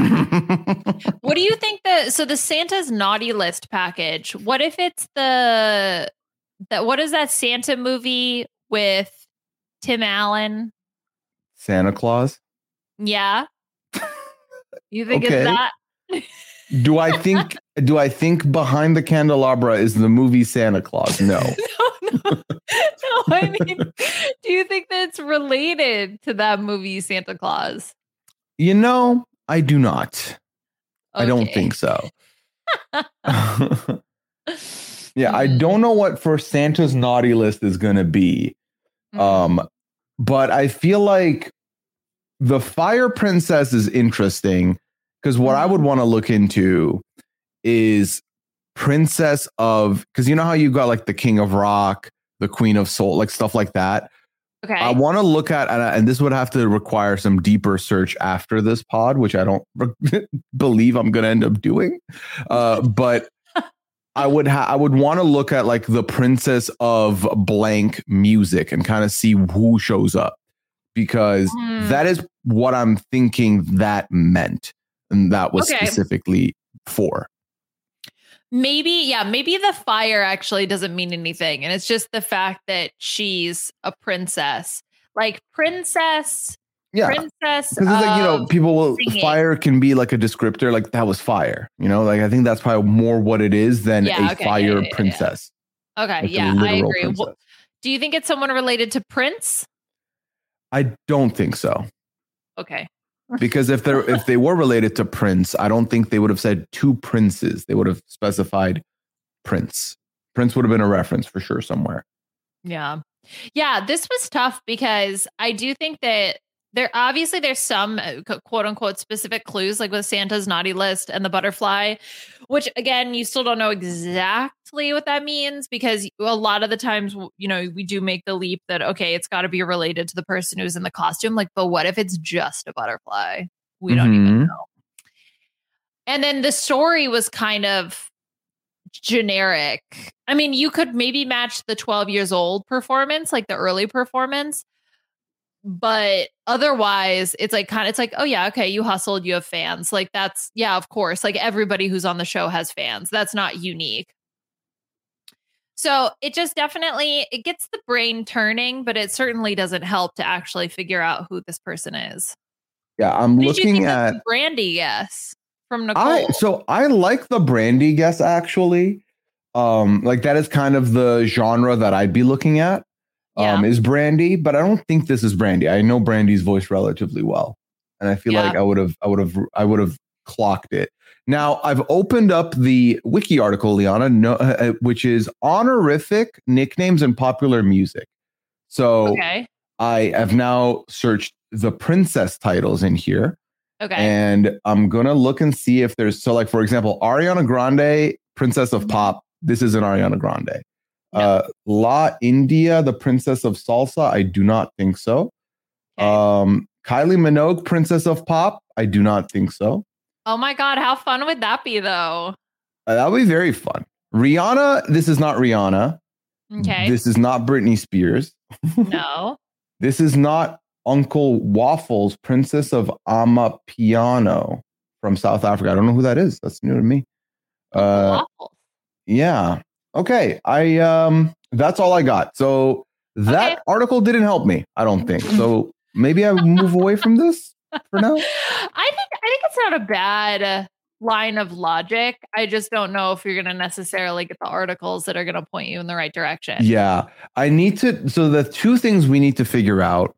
What do you think the so the Santa's naughty list package? What if it's the that what is that Santa movie with Tim Allen? Santa Claus? Yeah. You think Okay. it's that? Do I think? do I think behind the candelabra is the movie Santa Claus? No. no, no, no. I mean, do you think that's related to that movie, Santa Claus? You know, I do not. I don't think so. yeah, I don't know what for Santa's naughty list is going to be. Mm. Um, but I feel like the Fire Princess is interesting because what I would want to look into is Princess of because you know how you got like the King of Rock, the Queen of Soul, like stuff like that. okay. I want to look at, and, I- and this would have to require some deeper search after this pod, which I don't believe I'm going to end up doing. Uh, but I would, ha- I would want to look at like the princess of blank music and kind of see who shows up because Hmm. that is what I'm thinking that meant, and that was Okay. specifically for. maybe, yeah, maybe the fire actually doesn't mean anything. And it's just the fact that she's a princess. Like princess, Yeah. princess. because it's like you know people will singing. fire can be like a descriptor like that was fire you know like i think that's probably more what it is than Yeah, a okay, fire yeah, yeah, princess okay, like yeah, I agree. Well, do you think it's someone related to Prince? i don't think so Okay. Because if they're if they were related to prince i don't think they would have said two princes. They would have specified prince. Prince would have been a reference for sure somewhere. Yeah. Yeah, this was tough because I do think that there obviously there's some uh, quote unquote specific clues like with Santa's naughty list and the butterfly, which again, you still don't know exactly what that means because a lot of the times, you know, we do make the leap that, okay, it's got to be related to the person who's in the costume. Like, but what if it's just a butterfly? We don't even Mhm. know. And then the story was kind of generic. I mean, you could maybe match the 12 years old performance, like the early performance, but otherwise it's like kind of it's like, oh yeah, okay, you hustled, you have fans. Like that's yeah, of course. Like everybody who's on the show has fans. That's not unique. So it just definitely it gets the brain turning, but it certainly doesn't help to actually figure out who this person is. yeah i'm What looking at Brandy guess from Nicole? I so I like the brandy guess actually. Um, like that is kind of the genre that I'd be looking at. Um, is brandy, but I don't think this is brandy. I know brandy's voice relatively well, and I feel Yeah. like I would have, I would have, I would have clocked it. Now I've opened up the wiki article, Liana, no, uh, which is honorific nicknames and popular music. So okay. I have now searched the princess titles in here Okay. and I'm gonna look and see if there's so like for example, Ariana Grande, Princess of Mhm. Pop. This is an Ariana Grande. Uh, La India, the Princess of Salsa. I do not think so. Okay. Um, Kylie Minogue, Princess of Pop. I do not think so. Oh my god, how fun would that be though? Uh, that would be very fun. Rihanna. This is not Rihanna. Okay. This is not Britney Spears. no. This is not Uncle Waffles, Princess of Amapiano from South Africa. I don't know who that is. That's new to me. Uh, Waffles. yeah. Okay. I um that's all I got. So that Okay. article didn't help me, I don't think. So maybe I move away from this for now. I think I think it's not a bad uh, line of logic. I just don't know if you're going to necessarily get the articles that are going to point you in the right direction. Yeah. I need to so the two things we need to figure out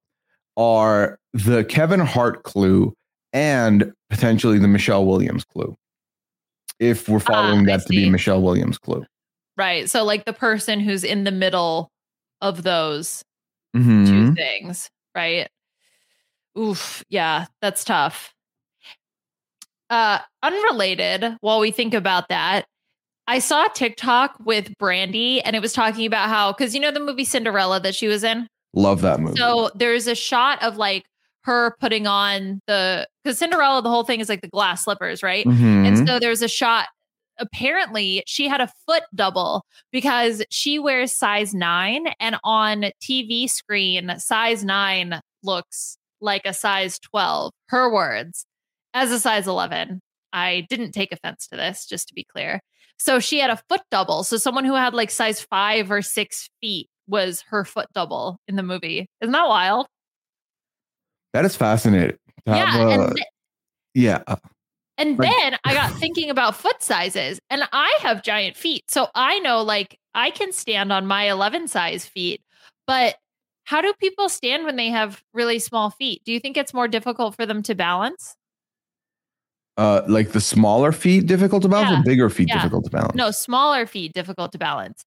are the Kevin Hart clue and potentially the Michelle Williams clue. If we're following Ah, I that to be. Michelle Williams clue. Right. So like the person who's in the middle of those Mhm. two things, right? Oof, yeah, that's tough. Uh unrelated, while we think about that, I saw TikTok with Brandy and it was talking about how cuz you know the movie Cinderella that she was in? Love that movie. So there's a shot of like her putting on the cuz Cinderella the whole thing is like the glass slippers, right? Mhm. And so there's a shot. Apparently, she had a foot double because she wears size nine, and on TV screen, size nine looks like a size 12. Her words, as a size 11. I didn't take offense to this, just to be clear. So she had a foot double. So someone who had like size five or six feet was her foot double in the movie. Isn't that wild? that is fascinating. yeah. uh, and th- yeah. And then I got thinking about foot sizes, and I have giant feet. So I know like I can stand on my 11 size feet, but how do people stand when they have really small feet? Do you think it's more difficult for them to balance? Uh, like the smaller feet difficult to balance Yeah. or bigger feet Yeah. difficult to balance? No, smaller feet difficult to balance.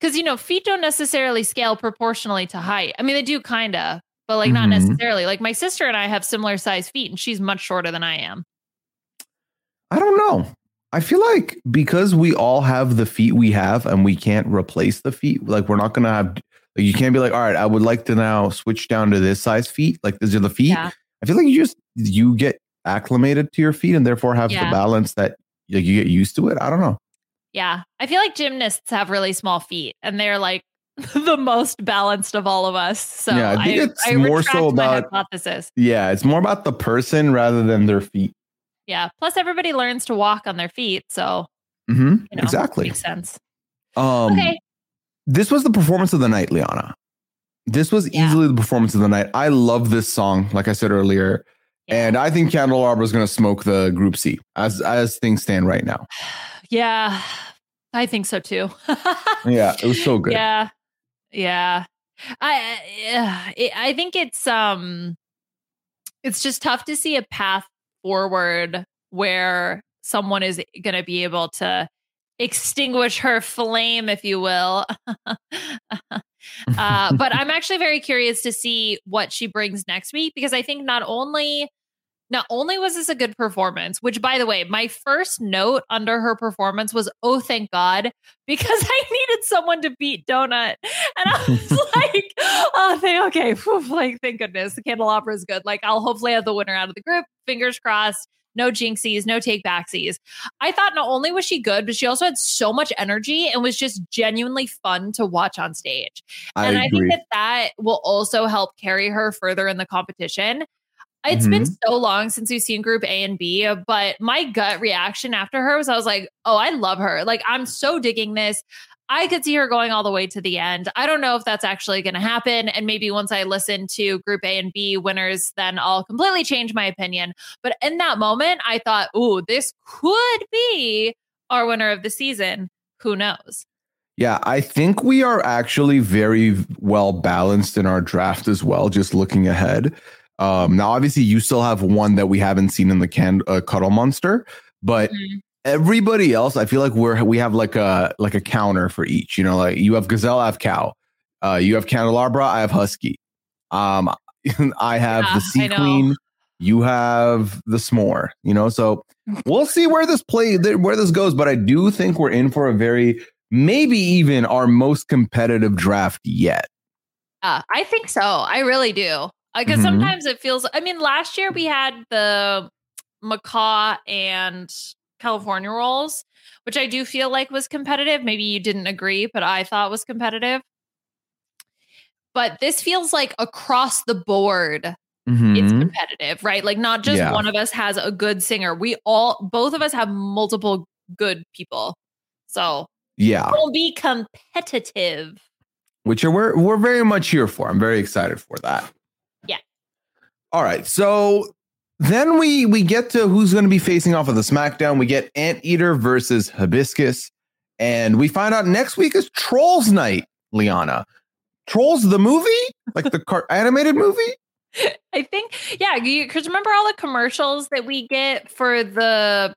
Because, you know, feet don't necessarily scale proportionally to height. I mean, they do kind of, but like not Mhm. necessarily. Like my sister and I have similar size feet, and she's much shorter than I am. I don't know. I feel like because we all have the feet we have and we can't replace the feet, like we're not gonna have you can't be like, all right, I would like to now switch down to this size feet. Like these are the feet. Yeah. I feel like you just you get acclimated to your feet and therefore have Yeah. the balance that like, you get used to it. I don't know. Yeah. I feel like gymnasts have really small feet and they're like the most balanced of all of us. So Yeah, I think it's more so about- hypothesis. Yeah, it's more about the person rather than their feet. Yeah. Plus everybody learns to walk on their feet. So hmm you know exactly. makes sense. Um, Okay. this was the performance of the night, Liana. This was Yeah. easily the performance of the night. I love this song, like I said earlier, and I think Candelabra is going to smoke the Group C as as things stand right now. Yeah. I think so too. Yeah, it was so good. Yeah. Yeah. I yeah, it, I think it's um it's just tough to see a path forward where someone is going to be able to extinguish her flame if you will. uh, but I'm actually very curious to see what she brings next week because I think not only not only was this a good performance, which by the way, my first note under her performance was, "Oh, thank God," because I needed someone to beat Donut, and I was like, "Oh, thank okay, Whew, like thank goodness, the candelabra is good. Like I'll hopefully have the winner out of the group. Fingers crossed." No jinxies, no take backsies. I thought not only was she good, but she also had so much energy and was just genuinely fun to watch on stage. I and I agree. think that that will also help carry her further in the competition. It's been Mm-hmm. so long since we've seen group A and B, but my gut reaction after her was I was like, oh, I love her. Like, I'm so digging this. I could see her going all the way to the end. I don't know if that's actually going to happen. And maybe once I listen to group A and B winners, then I'll completely change my opinion. But in that moment, I thought, ooh, this could be our winner of the season. Who knows? Yeah, I think we are actually very well balanced in our draft as well. Just looking ahead. Um, now, obviously, you still have one that we haven't seen in the can uh, Cuddle Monster, but Mhm. everybody else, I feel like we're we have like a like a counter for each. You know, like you have Gazelle, I have Cow. Uh, you have Candelabra, I have Husky. Um, I have Yeah, the Sea. Queen. You have the S'more. You know, so we'll see where this play where this goes. But I do think we're in for a very maybe even our most competitive draft yet. Uh, I think so. I really do. Because Mhm. sometimes it feels. I mean, last year we had the macaw and California rolls, which I do feel like was competitive. Maybe you didn't agree, but I thought was competitive. But this feels like across the board, it's Mhm. competitive, right? Like not just Yeah. one of us has a good singer. We all, both of us have multiple good people. So Yeah, we'll be competitive. which are, we're we're very much here for. I'm very excited for that. All right, so then we we get to who's going to be facing off of the SmackDown. We get Anteater versus Hibiscus, and we find out next week is Trolls Night. Liana, Trolls the movie, like the car- animated movie. I think, yeah, because remember all the commercials that we get for the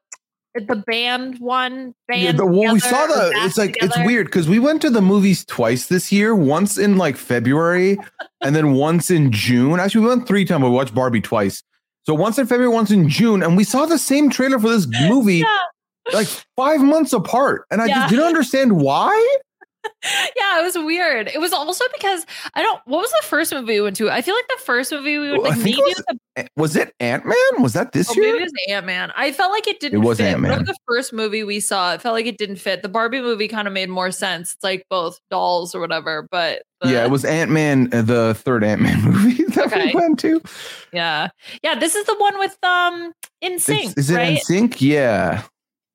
the band one band. Yeah, the, well, we saw the. It's like it's weird because we went to the movies twice this year. Once in like February, and then once in June. Actually, we went three times. We watched Barbie twice. So once in February, once in June, and we saw the same trailer for this movie Yeah, like five months apart, and I Yeah. just didn't understand why. yeah, it was weird. It was also because I don't. What was the first movie we went to? I feel like the first movie we went Well, I like think it was, the, Was it Ant Man? Was that this oh, maybe it was Ant Man. I felt like it didn't. It was. Ant-Man. The first movie we saw, it felt like it didn't fit. The Barbie movie kind of made more sense. It's like both dolls or whatever, but the- yeah, it was Ant Man, the third Ant Man movie that Okay. we went to. Yeah, yeah. This is the one with um NSYNC, Is, it right? NSYNC? Yeah,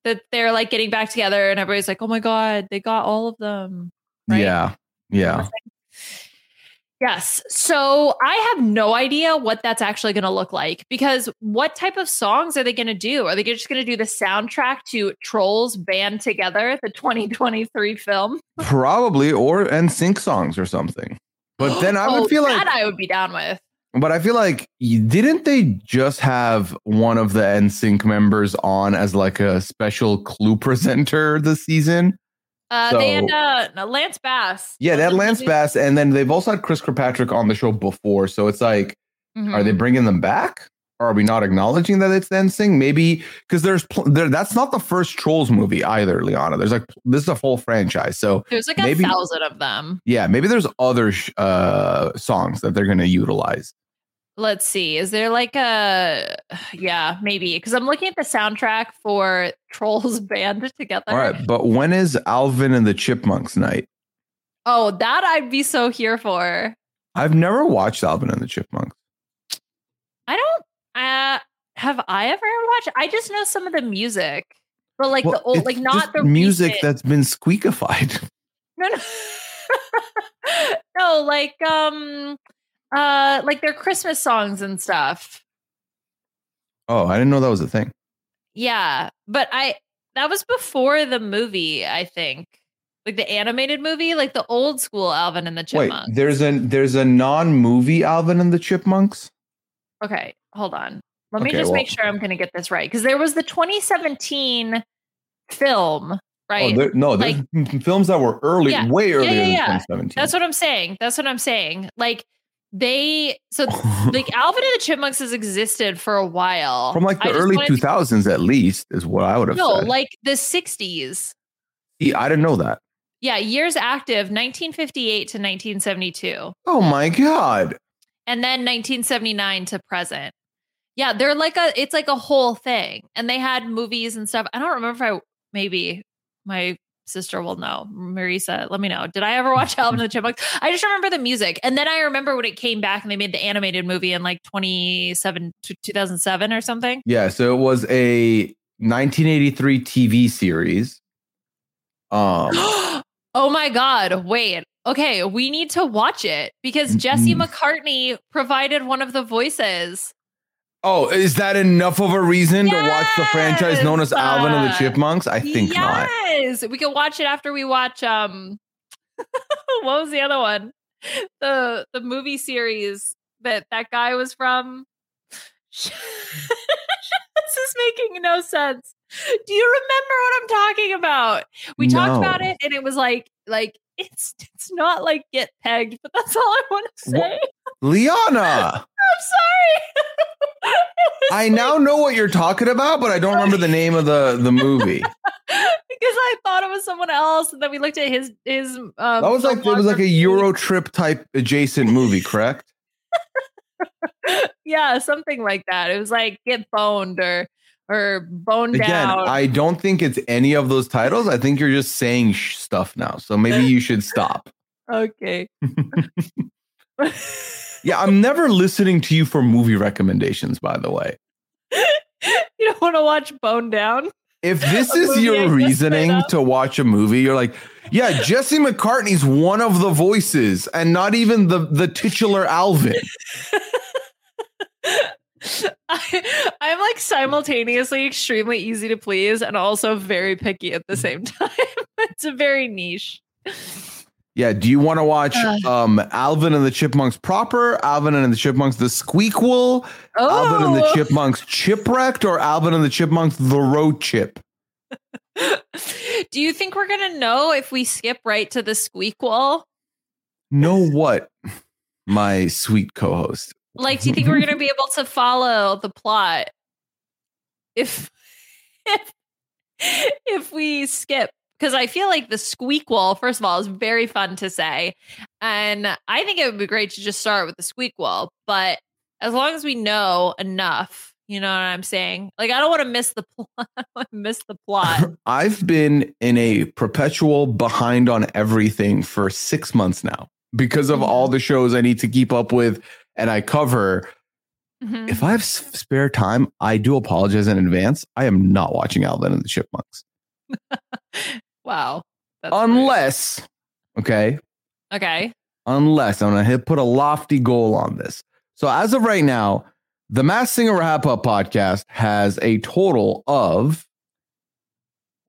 that they're like getting back together, and everybody's like, "Oh my god, they got all of them." Right? yeah, yeah. Yes. So I have no idea what that's actually going to look like because what type of songs are they going to do? Are they just going to do the soundtrack to Trolls Band Together, the 2023 film? Probably or NSYNC songs or something. But then I Oh, would feel like that I would be down with. But I feel like didn't they just have one of the NSYNC members on as like a special clue presenter this season? Uh, they had uh, Lance Bass. Yeah, they had Lance? Bass, and then they've also had Chris Kirkpatrick on the show before. So it's like, Mhm. are they bringing them back? Or are we not acknowledging that it's NSYNC? Maybe because there's pl- there, that's not the first Trolls movie either, Liana. There's like this is a full franchise. So There's like a thousand of them. yeah, maybe there's other sh- uh, songs that they're going to utilize. Let's see. Is there like a yeah, maybe because I'm looking at the soundtrack for Trolls Band Together. All right, but when is Alvin and the Chipmunks night? Oh, that I'd be so here for. I've never watched Alvin and the Chipmunks. I don't uh have I ever watched I just know some of the music. But like the old like not the music recent- that's been squeakified. No no No, like um uh like their Christmas songs and stuff. Oh, I didn't know that was a thing. Yeah, but I that was before the movie, I think. Like the animated movie, like the old school Alvin and the Chipmunks. Wait, there's a there's a non-movie Alvin and the Chipmunks. Okay, hold on. Let me Okay, just well- make sure I'm going to get this right because there was the 2017 film, right? Oh, there, no, there's m- films that were early, Yeah. way earlier yeah, yeah. than 2017. That's what I'm saying. That's what I'm saying. Like they, so like Alvin and the Chipmunks has existed for a while. from like the early to- 2000s at least is what I would have No, said. like the 60s. See, I didn't know that. Yeah, years active, 1958 to 1972, Oh my god. and then 1979 to present. Yeah, they're like a, it's like a whole thing, and they had movies and stuff. I don't remember if I maybe my sister will know. Marisa, let me know. Did I ever watch Alvin and the Chipmunks? I just remember the music, and then I remember when it came back and they made the animated movie in like 27 2007 or something. Yeah, so it was a 1983 TV series. Um oh my god! Wait. Okay, we need to watch it because Jesse McCartney provided one of the voices. Oh, is that enough of a reason to watch the franchise known as Yes! Alvin and the Chipmunks? I think not. yes, we can watch it after we watch. Um, what was the other one? The the movie series that that guy was from. this is making no sense. Do you remember what I'm talking about? We talked about it, and it was like like it's it's not like get pegged, but that's all I want to say. Liana, I'm sorry. I like- now know what you're talking about, but I don't remember the name of the the movie. because I thought it was someone else, and then we looked at his his. Um, That was like it was like a. Euro trip type adjacent movie, correct? yeah, something like that. It was like get boned or or boned Again, down. I don't think it's any of those titles. I think you're just saying sh- stuff now. So maybe you should stop. okay. Yeah, I'm never listening to you for movie recommendations, by the way. you don't want to watch Bone Down? If this A is your reasoning to watch a movie, you're like, yeah, Jesse McCartney's one of the voices and not even the, the titular Alvin. I, I'm like simultaneously extremely easy to please and also very picky at the same time. it's a very niche. Yeah, do you want to watch Ugh. um Alvin and the Chipmunks proper, Alvin and the Chipmunks the Squeakquel, Alvin and the Oh, Chipmunks Chipwrecked, or Alvin and the Chipmunks the Road Chip? do you think we're gonna know if we skip right to the Squeakquel? Know what, my sweet co-host? Like, do you think we're gonna be able to follow the plot if if if we skip? Because I feel like the Squeakquel, first of all, is very fun to say, and I think it would be great to just start with the Squeakquel. But as long as we know enough, you know what I'm saying? Like, I don't want to miss the plot. I want to miss the plot. I've been in a perpetual behind on everything for six months now because of mm-hmm. all the shows I need to keep up with and I cover. Mhm. If I have spare time, I do apologize in advance. I am not watching Alvin and the Chipmunks Wow. Unless, okay, okay. unless I'm gonna hit put a lofty goal on this. So as of right now, the Masked Singer Wrap Up podcast has a total of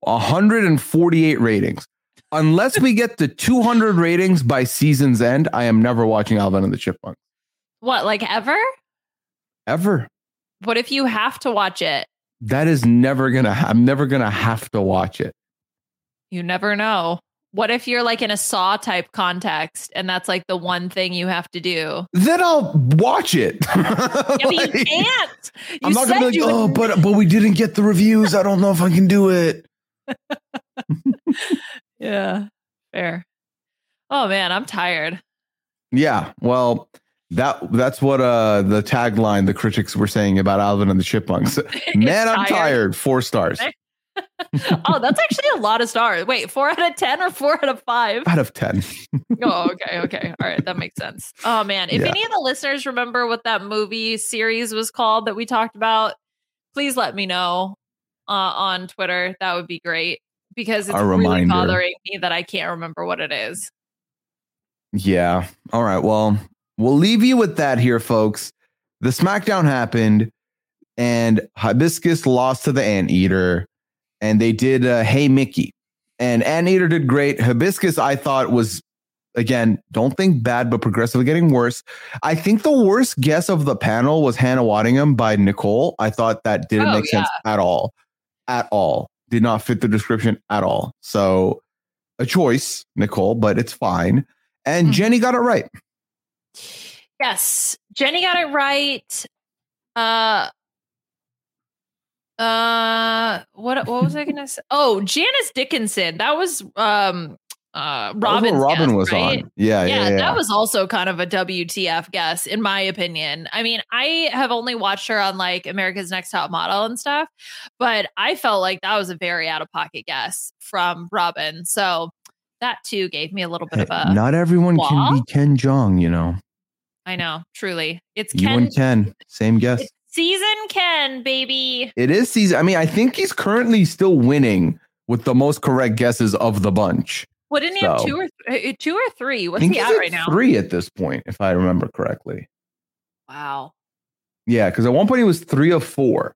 148 ratings. Unless we get to 200 ratings by season's end, I am never watching Alvin and the Chipmunks What, like ever? ever. What if you have to watch it? That is never gonna. I'm never gonna have to watch it. You never know. What if you're like in a saw type context and that's like the one thing you have to do? Then I'll watch it. Yeah, you can't. You I'm not gonna be like, would- oh, but but we didn't get the reviews. I don't know if I can do it. Yeah. Fair. Oh man, I'm tired. Yeah, well, that that's what uh the tagline the critics were saying about Alvin and the Chipmunks. Man, I'm tired. Four stars oh, that's actually a lot of stars. Wait, four out of 10 or four out of five? out of ten. Oh, okay, okay. All right, that makes sense. Oh man, if Yeah. any of the listeners remember what that movie series was called that we talked about, please let me know uh, on Twitter. That would be great because it's really bothering me that I can't remember what it is. Yeah. All right. Well, we'll leave you with that here, folks. The SmackDown happened, and Hibiscus lost to the Anteater, and they did uh, Hey Mickey, and Anteater did great. Hibiscus, I thought was again, don't think bad, but progressively getting worse. I think the worst guess of the panel was Hannah Waddingham by Nicole. I thought that didn't Oh, make sense at all, at all. Did not fit the description at all. So, a choice, Nicole, but it's fine. And Mhm. Jenny got it right. Yes, Jenny got it right. Uh, uh, what what was I gonna say? Oh, Janice Dickinson. That was um uh That was what Robin's Robin guess, was right? on. Yeah, yeah, yeah, yeah. that was also kind of a WTF guess, in my opinion. I mean, I have only watched her on like America's Next Top Model and stuff, but I felt like that was a very out of pocket guess from Robin. So that too gave me a little bit Hey, of a. Not everyone can be Ken Jeong, you know. I know, truly, it's You Ken. and Ken, same guess. It's season Ken, baby. It is season. I mean, I think he's currently still winning with the most correct guesses of the bunch. Wouldn't he have two or th- uh, two or three? What's he at right now? three at this point, if I remember correctly. Wow. Yeah, because at one point he was three of four,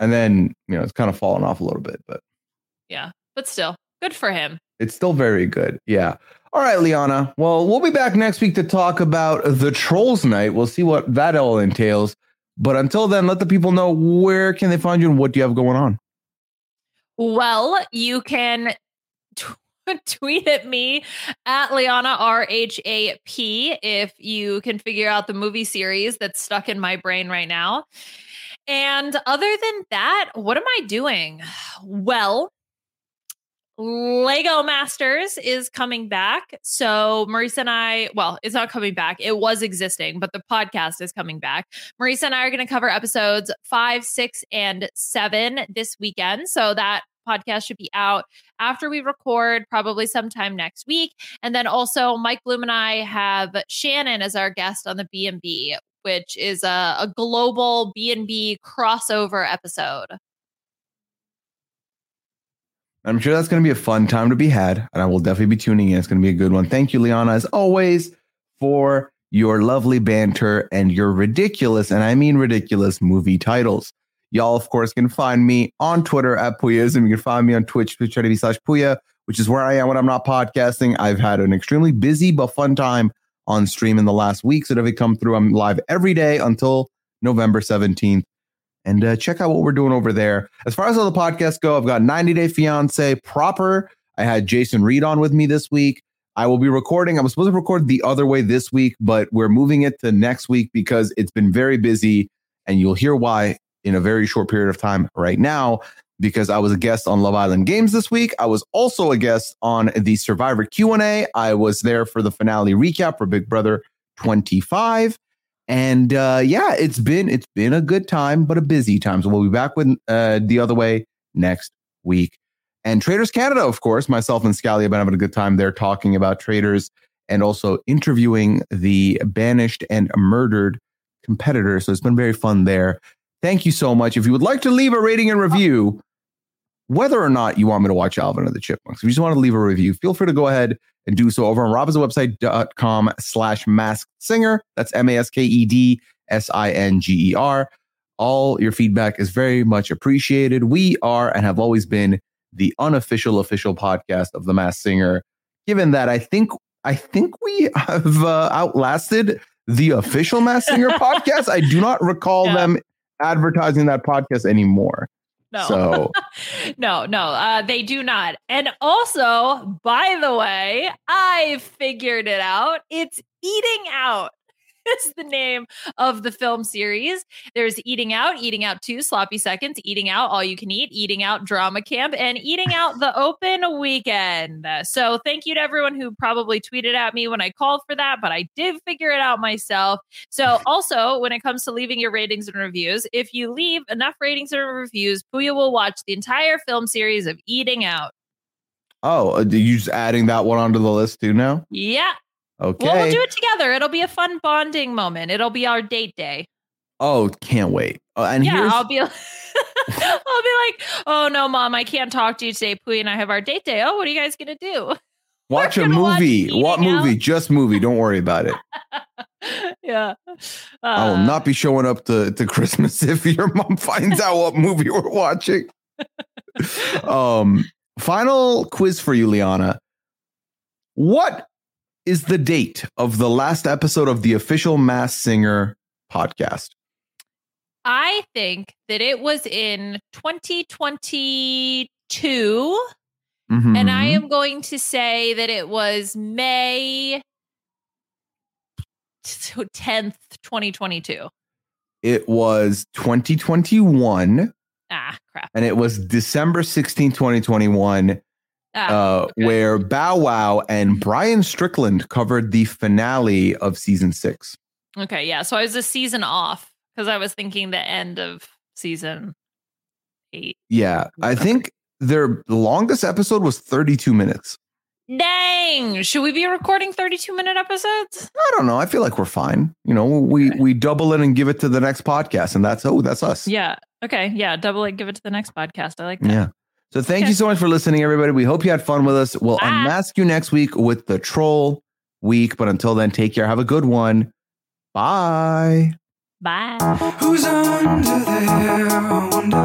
and then you know it's kind of fallen off a little bit, but Yeah, but still, good for him. it's still very good. Yeah. All right, Liana. Well, we'll be back next week to talk about the Trolls Night. We'll see what that all entails. But until then, let the people know where can they find you and what do you have going on. Well, you can t- tweet at me at Liana R H A P if you can figure out the movie series that's stuck in my brain right now. And other than that, what am I doing? Well, Lego Masters is coming back. So Marisa and I, well, it's not coming back. It was existing, but the podcast is coming back. Marisa and I are going to cover episodes five, six, and seven this weekend. So that podcast should be out after we record, probably sometime next week. And then also Mike Bloom and I have Shannon as our guest on the B&B, which is a, a global B&B crossover episode. I'm sure that's going to be a fun time to be had, and I will definitely be tuning in. It's going to be a good one. Thank you, Liana, as always, for your lovely banter and your ridiculous, and I mean ridiculous, movie titles. Y'all, of course, can find me on Twitter at Puyas, and you can find me on Twitch, twitch.tv slash Pooya, which is where I am when I'm not podcasting. I've had an extremely busy but fun time on stream in the last week. So if it come through, I'm live every day until November 17th and uh, check out what we're doing over there. As far as all the podcasts go, I've got 90 Day Fiance proper. I had Jason Reed on with me this week. I will be recording. I was supposed to record the other way this week, but we're moving it to next week because it's been very busy, and you'll hear why in a very short period of time right now. Because I was a guest on Love Island Games this week. I was also a guest on the Survivor Q and A. I was there for the finale recap for Big Brother 25. And uh, yeah, it's been it's been a good time, but a busy time. So we'll be back with uh, the other way next week. And Traitors Canada, of course, myself and Scally have been having a good time there talking about Traitors and also interviewing the banished and murdered competitors. So it's been very fun there. Thank you so much. If you would like to leave a rating and review, whether or not you want me to watch Alvin and the Chipmunks, if you just want to leave a review, feel free to go ahead and do so over on robhasawebsite.com slash masked singer. That's M-A-S-K-E-D S-I-N-G-E-R. All your feedback is very much appreciated. We are and have always been the unofficial official podcast of the Masked Singer. Given that I think I think we have uh, outlasted the official Masked Singer podcast. I do not recall yeah. them advertising that podcast anymore. No. So no, no, uh, they do not. And also, by the way, I figured it out. It's eating out is the name of the film series. There's Eating Out, Eating Out 2, Sloppy Seconds, Eating Out, All You Can Eat, Eating Out Drama Camp, and Eating Out the Open Weekend. So thank you to everyone who probably tweeted at me when I called for that, but I did figure it out myself. So also, when it comes to leaving your ratings and reviews, if you leave enough ratings and reviews, Pooya will watch the entire film series of Eating Out. Oh, are uh, you just adding that one onto the list too now? Yeah, Okay. Well, we'll do it together. It'll be a fun bonding moment. It'll be our date day. Oh, can't wait. Uh, and yeah. I'll be I'll be like, "Oh no, mom, I can't talk to you today. Pooya and I have our date day. Oh, what are you guys going to do?" Watch a movie. Watch what movie? Out. Just movie. Don't worry about it. yeah. Uh, I will not be showing up to, to Christmas if your mom finds out what movie we're watching. um, final quiz for you, Liana. What is the date of the last episode of the official Masked Singer podcast? I think that it was in 2022. Mm-hmm. And I am going to say that it was May 10th, 2022. It was 2021. Ah, crap. And it was December 16, 2021. Ah, uh, okay. where Bow Wow and Brian Strickland covered the finale of season six. Okay, yeah. So I was a season off because I was thinking the end of season eight. Yeah, I think their longest episode was 32 minutes. Dang! Should we be recording 32 minute episodes? I don't know. I feel like we're fine. You know, we okay. we double it and give it to the next podcast, and that's oh, that's us. Yeah. Okay. Yeah. Double it, give it to the next podcast. I like that. Yeah. So thank okay. you so much for listening, everybody. We hope you had fun with us. We'll ah. unmask you next week with the troll week. But until then, take care. Have a good one. Bye. Bye. Who's under there? I wonder.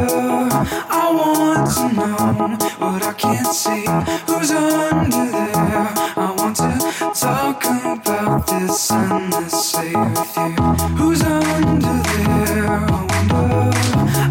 I want to know what I can't see. Who's under there? I want to talk about this endlessly with you. Who's under there? I wonder.